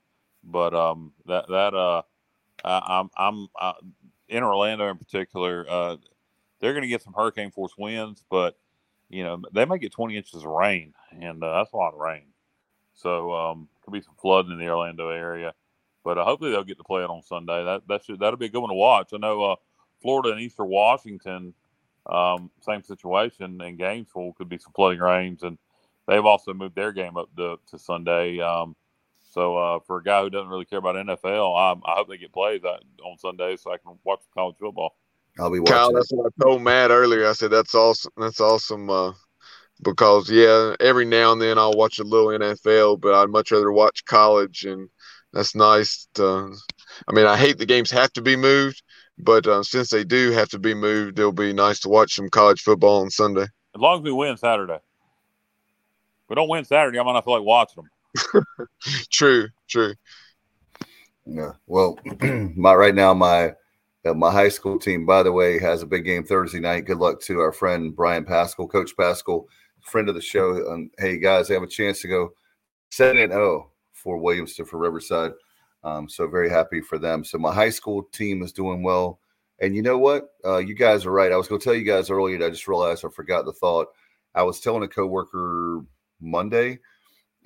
but um, that that uh, I, I'm I'm uh, in Orlando in particular. Uh, they're going to get some hurricane force winds, but you know they might get 20 inches of rain, and uh, that's a lot of rain. So um, could be some flooding in the Orlando area, but uh, hopefully they'll get to play it on Sunday. That that should that'll be a good one to watch. I know uh, Florida and Eastern Washington um, same situation in Gainesville could be some flooding rains, and they've also moved their game up to, to Sunday. Um, so uh, for a guy who doesn't really care about NFL, I, I hope they get plays on Sunday so I can watch college football. I'll be watching. Kyle, that's what I told Matt earlier. I said that's awesome. That's awesome. Uh, because yeah, every now and then I'll watch a little NFL, but I'd much rather watch college and that's nice. To, I mean, I hate the games have to be moved, but uh, since they do have to be moved, it'll be nice to watch some college football on Sunday. As long as we win Saturday. If we don't win Saturday, I might not feel like watching them. [LAUGHS] true, true. Yeah. Well, [CLEARS THROAT] my right now my uh, my high school team, by the way, has a big game Thursday night. Good luck to our friend Brian Pascal, Coach Pascal, friend of the show. Um, hey guys, they have a chance to go seven and zero for Williamston for Riverside. Um, so very happy for them. So my high school team is doing well. And you know what? Uh, you guys are right. I was going to tell you guys earlier. I just realized I forgot the thought. I was telling a coworker Monday,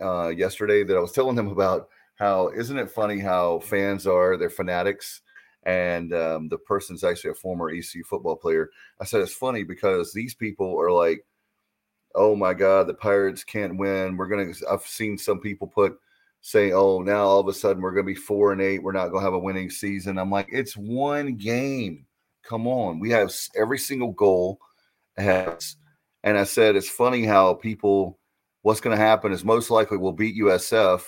uh, yesterday, that I was telling them about how isn't it funny how fans are? They're fanatics, and um, the person's actually a former ECU football player. I said it's funny because these people are like, "Oh my God, the Pirates can't win. We're gonna." I've seen some people put say, "Oh, now all of a sudden we're going to be four and eight. We're not going to have a winning season." I'm like, it's one game. Come on, we have every single goal has, and I said it's funny how people. What's going to happen is most likely we'll beat USF,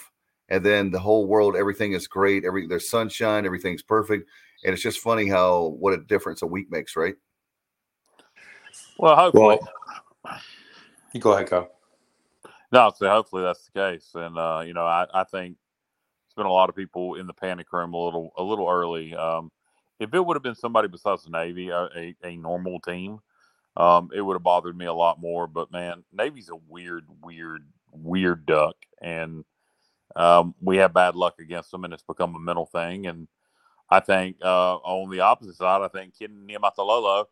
and then the whole world, everything is great. Every there's sunshine, everything's perfect, and it's just funny how what a difference a week makes, right? Well, hopefully. Well, you go ahead, go. No, so hopefully that's the case, and uh, you know, I, I think it's been a lot of people in the panic room a little a little early. Um, if it would have been somebody besides the Navy, a, a, a normal team, um, it would have bothered me a lot more. But man, Navy's a weird, weird, weird duck, and um, we have bad luck against them, and it's become a mental thing. And I think uh, on the opposite side, I think Ken Niumatalolo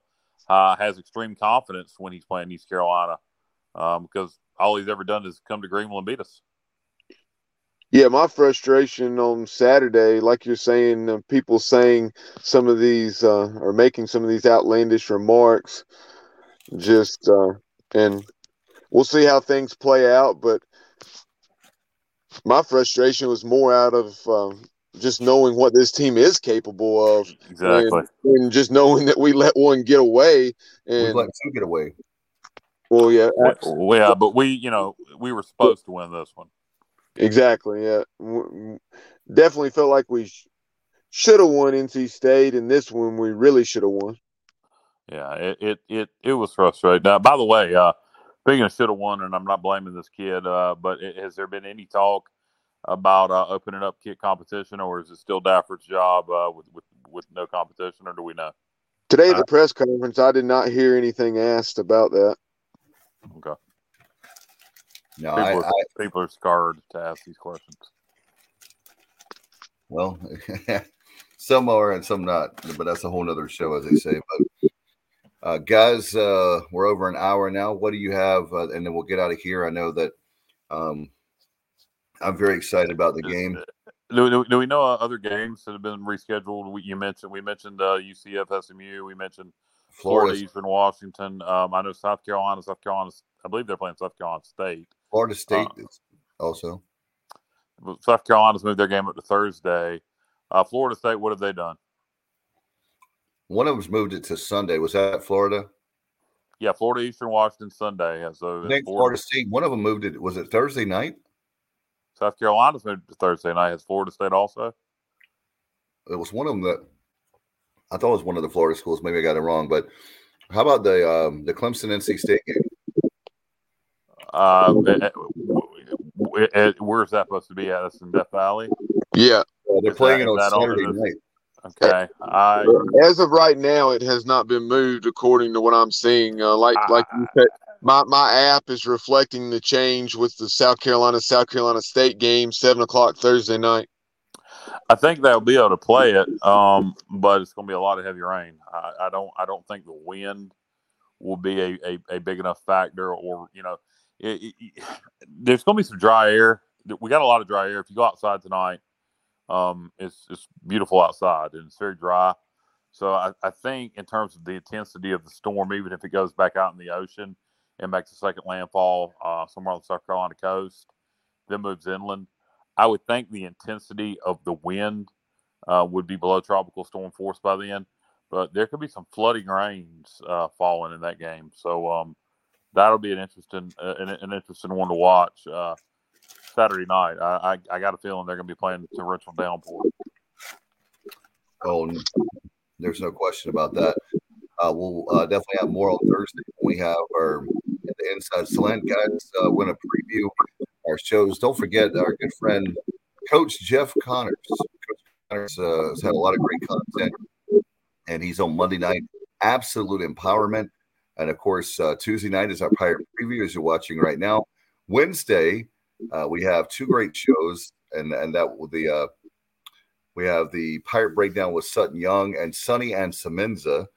uh, has extreme confidence when he's playing East Carolina um, because all he's ever done is come to Greenville and beat us. Yeah, my frustration on Saturday, like you're saying, uh, people saying some of these uh, or making some of these outlandish remarks, just uh, and we'll see how things play out. But my frustration was more out of um, just knowing what this team is capable of, exactly, and, and, just knowing that we let one get away and we let two get away. Well, yeah, well, yeah, but we, you know, we were supposed to win this one. Exactly. Yeah, definitely felt like we sh- should have won NC State, and this one we really should have won. Yeah, it, it it it was frustrating. Now, by the way, uh, speaking of should have won, and I'm not blaming this kid, uh, but it, has there been any talk about uh, opening up kit competition, or is it still Dafford's job uh, with, with with no competition, or do we know? Today at the press conference, I did not hear anything asked about that. Okay. No, people, I, are, I, people are scarred to ask these questions. Well, [LAUGHS] some are and some not, but that's a whole nother show, as they say. But uh, guys, uh, we're over an hour now. What do you have? Uh, and then we'll get out of here. I know that um, I'm very excited about the game. Do, do, do we know uh, other games that have been rescheduled? We, you mentioned we mentioned UCF, uh, SMU. We mentioned Florida, Florida Eastern Washington. Um, I know South Carolina, South Carolina. I believe they're playing South Carolina State. Florida State uh, also. South Carolina's moved their game up to Thursday. Uh, Florida State, what have they done? One of them's moved it to Sunday. Was that Florida? Yeah, Florida Eastern Washington Sunday. So Florida, Florida State. One of them moved it. Was it Thursday night? South Carolina's moved to Thursday night. Has Florida State also? It was one of them that I thought it was one of the Florida schools. Maybe I got it wrong. But how about the um, the Clemson NC State game? Uh, eh, eh, eh, where's that supposed to be at? Us in Death Valley. Yeah, well, they're Is playing that- it is on that on Saturday the- night. Okay, I As of right now, it has not been moved according to what I'm seeing. Uh, like like you said, my my app is reflecting the change with the South Carolina South Carolina State game, seven o'clock Thursday night. I think they'll be able to play it, um, but it's going to be a lot of heavy rain. I, I don't I don't think the wind will be a, a, a big enough factor, or you know, it, it, [SIGHS] there's going to be some dry air. We got a lot of dry air. If you go outside tonight, um, it's it's beautiful outside and it's very dry. So I, I think in terms of the intensity of the storm, even if it goes back out in the ocean and makes a second landfall uh, somewhere on the South Carolina coast, then moves inland, I would think the intensity of the wind uh, would be below tropical storm force by then. But there could be some flooding rains uh, falling in that game, so um, that'll be an interesting uh, an, an, interesting one to watch. Uh, Saturday night. I, I, I got a feeling they're going to be playing torrential downpour. Oh, there's no question about that. Uh, we'll uh, definitely have more on Thursday. when We have our Inside Slant guys. Uh, going to preview our shows. Don't forget our good friend Coach Jeff Connors. Coach Connors uh, has had a lot of great content, and he's on Monday night. Absolute empowerment, and of course uh, Tuesday night is our pirate preview as you're watching right now. Wednesday uh, we have two great shows, and and that will the uh, we have the pirate breakdown with Sutton Young and Sonny and Semenza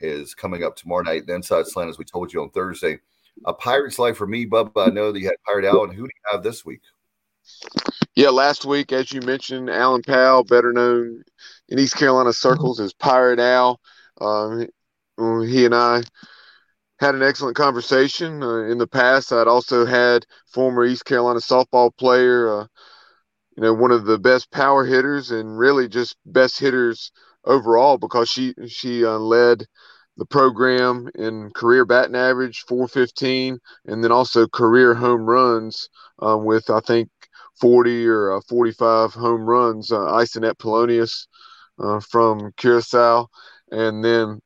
is coming up tomorrow night. The Inside Slant, as we told you on Thursday. A Pirate's Life for me, Bubba. I know that you had Pirate Al, and who do you have this week? Yeah, last week, as you mentioned, Alan Powell, better known in East Carolina circles as Pirate Al. Uh, he and I had an excellent conversation. Uh, in the past, I'd also had former East Carolina softball player, uh, you know, one of the best power hitters and really just best hitters overall because she she uh, led the program in career batting average 415 and then also career home runs um, with I think 40 or uh, 45 home runs. Uh, Isonet Polonius uh, from Curacao, and then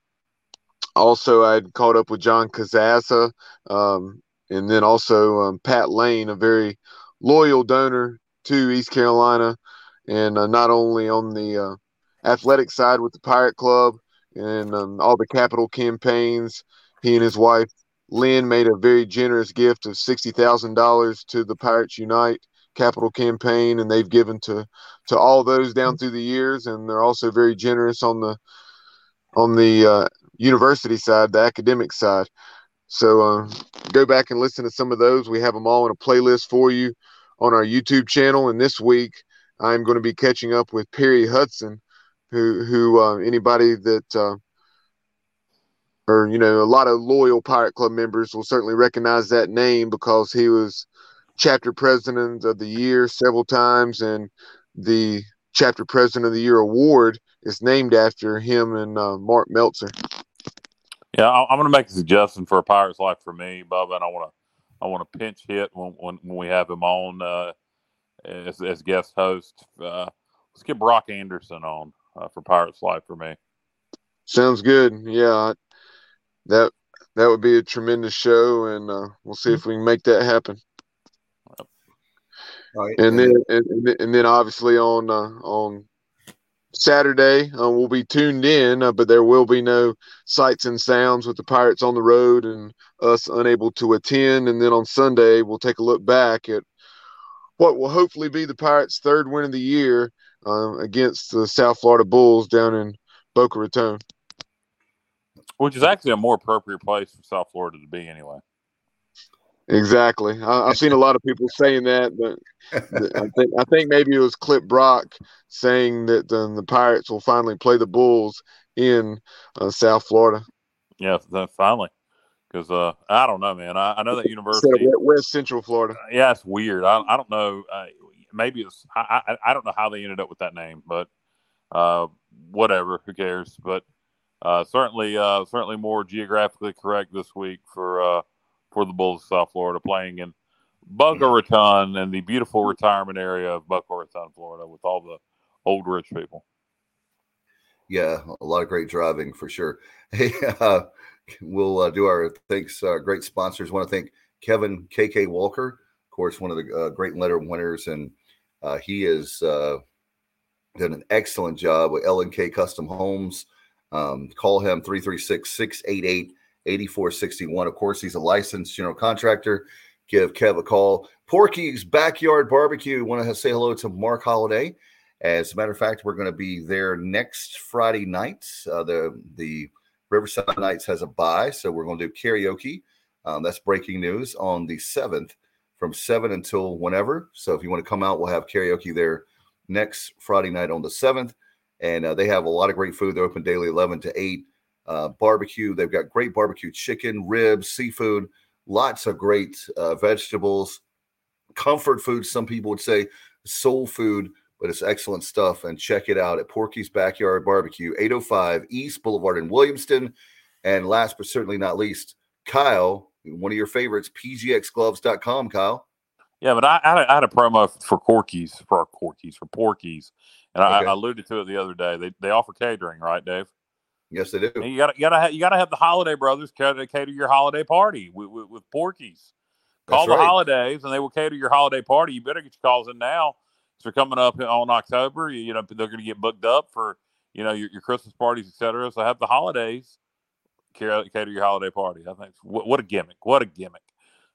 also I'd caught up with John Kazaza, um, and then also um, Pat Lane, a very loyal donor to East Carolina, and uh, not only on the uh, athletic side with the Pirate Club and um, all the capital campaigns. He and his wife Lynn made a very generous gift of sixty thousand dollars to the Pirates Unite capital campaign, and they've given to to all those down through the years, and they're also very generous on the on the uh, university side, the academic side. So uh, go back and listen to some of those. We have them all in a playlist for you on our YouTube channel. And this week, I'm going to be catching up with Perry Hudson, who who uh, anybody that uh, or you know a lot of loyal Pirate Club members will certainly recognize that name because he was chapter president of the year several times, and the chapter president of the year award is named after him and uh, Mark Meltzer. Yeah, I'm going to make a suggestion for a Pirate's Life for me, Bubba, and I want to I want to pinch hit when, when, when we have him on uh, as, as guest host. Uh, let's get Brock Anderson on uh, for Pirates Life for me. Sounds good. Yeah, that that would be a tremendous show, and uh, we'll see if we can make that happen. Right. And then and, and then obviously on uh, on Saturday uh, we'll be tuned in, uh, but there will be no sights and sounds with the Pirates on the road and us unable to attend. And then on Sunday we'll take a look back at what will hopefully be the Pirates' third win of the year um, against the South Florida Bulls down in Boca Raton. Which is actually a more appropriate place for South Florida to be, anyway. Exactly. I, have seen a lot of people saying that, but I think I think maybe it was Clip Brock saying that um, the Pirates will finally play the Bulls in uh, South Florida. Yeah, finally. Because uh, I don't know, man. I, I know that university, West Central Florida. Yeah, it's weird. I, I don't know. Uh, maybe it's I, I, I don't know how they ended up with that name, but uh, whatever. Who cares? But uh, certainly, uh, certainly more geographically correct this week for uh, for the Bulls of South Florida, playing in Boca Raton and the beautiful retirement area of Boca Raton, Florida, with all the old rich people. Yeah, a lot of great driving for sure. [LAUGHS] Hey, uh, we'll uh, do our thanks. Uh, great sponsors. Want to thank Kevin KK Walker, of course, one of the uh, great letter winners, and uh, he has uh, done an excellent job with LNK Custom Homes. Um, call him 336 688 8461. Of course, he's a licensed general contractor. Give Kev a call. Porky's Backyard Barbecue. Want to say hello to Mark Holiday. As a matter of fact, we're going to be there next Friday night. Uh, the the Riverside Knights has a buy, so we're going to do karaoke. Um, that's breaking news on the seventh from seven until whenever. So if you want to come out, we'll have karaoke there next Friday night on the seventh. And uh, they have a lot of great food. They're open daily, eleven to eight uh, barbecue. They've got great barbecue chicken, ribs, seafood, lots of great uh, vegetables, comfort food. Some people would say soul food, but it's excellent stuff. And check it out at Porky's Backyard Barbecue, 805 East Boulevard in Williamston. And last but certainly not least, Kyle, one of your favorites, pgxgloves.com, Kyle. Yeah, but I, I, had, a, I had a promo for Corky's for our Corky's for Porkies, and I, Okay. I alluded to it the other day. They they offer catering, right, Dave? Yes, they do. And you got to you got to have, you got to have the Holiday Brothers cater, cater your holiday party with, with, with Porkies. Call That's the right. holidays, and they will cater your holiday party. You better get your calls in now. So they're coming up on October. You, you know they're going to get booked up for you know your, your Christmas parties, etc. So have the holidays cater, cater your holiday party. I think what, what a gimmick! What a gimmick!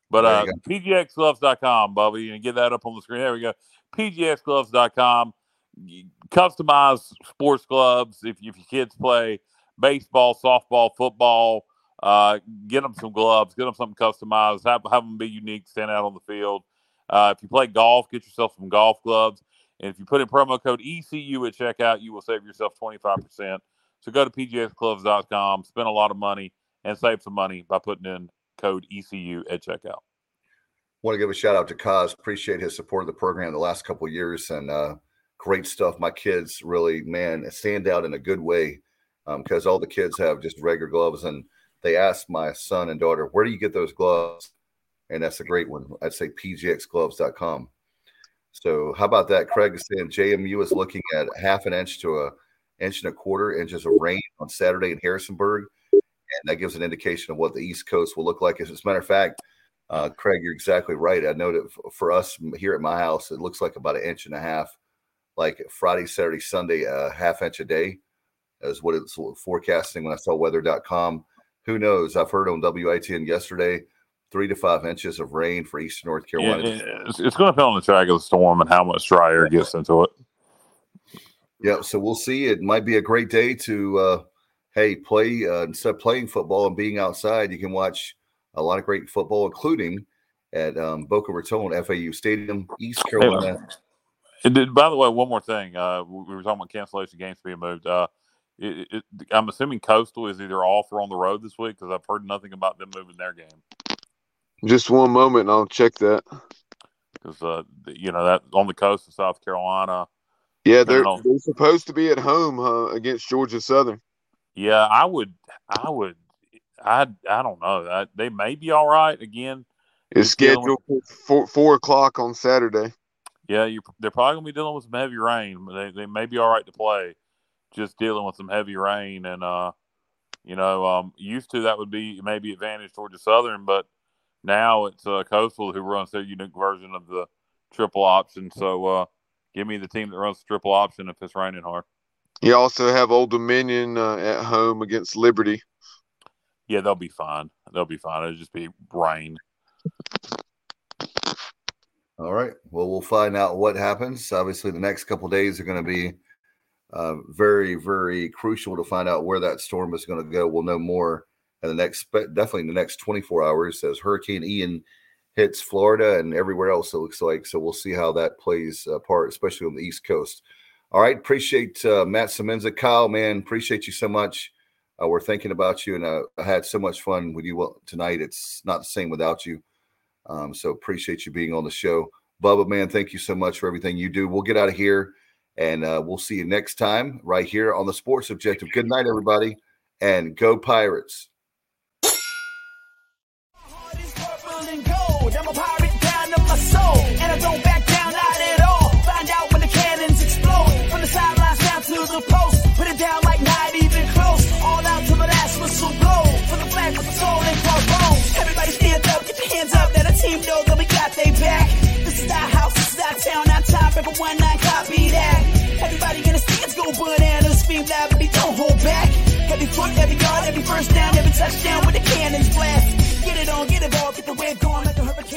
But uh, pgxgloves.com, Bubba, you can get that up on the screen. There we go. pgxgloves.com. Customize sports gloves if, if your kids play baseball, softball, football. Uh, get them some gloves. Get them something customized. Have, have them be unique. Stand out on the field. Uh, if you play golf, get yourself some golf gloves. And if you put in promo code ECU at checkout, you will save yourself 25%. So go to pgxgloves.com, spend a lot of money, and save some money by putting in code ECU at checkout. want to give a shout out to Kaz. Appreciate his support of the program the last couple years and uh, great stuff. My kids really, man, stand out in a good way because all the kids have just regular gloves. And they asked my son and daughter, where do you get those gloves? And that's a great one. I'd say pgxgloves.com. So how about that? Craig is saying JMU is looking at half an inch to a inch and a quarter inches of rain on Saturday in Harrisonburg. And that gives an indication of what the East Coast will look like. As a matter of fact, uh, Craig, you're exactly right. I know that for us here at my house, it looks like about an inch and a half, like Friday, Saturday, Sunday, a half inch a day is what it's forecasting when I saw weather.com. Who knows? I've heard on WITN yesterday, three to five inches of rain for Eastern North Yeah, Carolina. it's, it's going to depend on the track of the storm and how much dry air gets into it. Yeah, so we'll see. It might be a great day to, uh, hey, play uh, instead of playing football and being outside, you can watch a lot of great football, including at um, Boca Raton FAU Stadium, East Carolina. It did, by the way, one more thing. Uh, we we were talking about cancellation games being moved. Uh, it, it, I'm assuming Coastal is either off or on the road this week because I've heard nothing about them moving their game. Just one moment, and I'll check that. Because uh, you know that on the coast of South Carolina. Yeah, they're, they're supposed to be at home huh, against Georgia Southern. Yeah, I would. I would. I I don't know. I, they may be all right again. It's scheduled for four, four o'clock on Saturday. Yeah, you they're probably gonna be dealing with some heavy rain. They they may be all right to play, just dealing with some heavy rain and uh, you know, um, used to that would be maybe advantage Georgia Southern, but now it's uh, Coastal who runs their unique version of the triple option. So uh, give me the team that runs the triple option if it's raining hard. You also have Old Dominion uh, at home against Liberty. Yeah, they'll be fine. They'll be fine. It'll just be rain. All right. Well, we'll find out what happens. Obviously, the next couple days are going to be uh, very, very crucial to find out where that storm is going to go. We'll know more in the next, definitely in the next 24 hours as Hurricane Ian hits Florida and everywhere else. It looks like so. We'll see how that plays a part, especially on the East Coast. All right. Appreciate uh, Matt Semenza, Kyle. Man, appreciate you so much. Uh, we're thinking about you, and uh, I had so much fun with you tonight. It's not the same without you. Um, so appreciate you being on the show. Bubba, man, thank you so much for everything you do. We'll get out of here and uh, we'll see you next time right here on the Sports Objective. Good night, everybody, and go Pirates. I'm a pirate down to my soul, and I don't back down not at all. Find out when the cannons explode, from the sidelines down to the post. Put it down like not even close. All out to the last whistle blow. For the flag of the soul and carbone. Everybody stand up, get your hands up. Let a team know that we got they back. This is our house, this is our town, our time. Everyone, I copy that. Everybody in the stands go bananas, scream loud, but don't hold back. Every foot, every yard, every first down, every touchdown with the cannons blast. Get it on, get it all, get the wave going like a hurricane.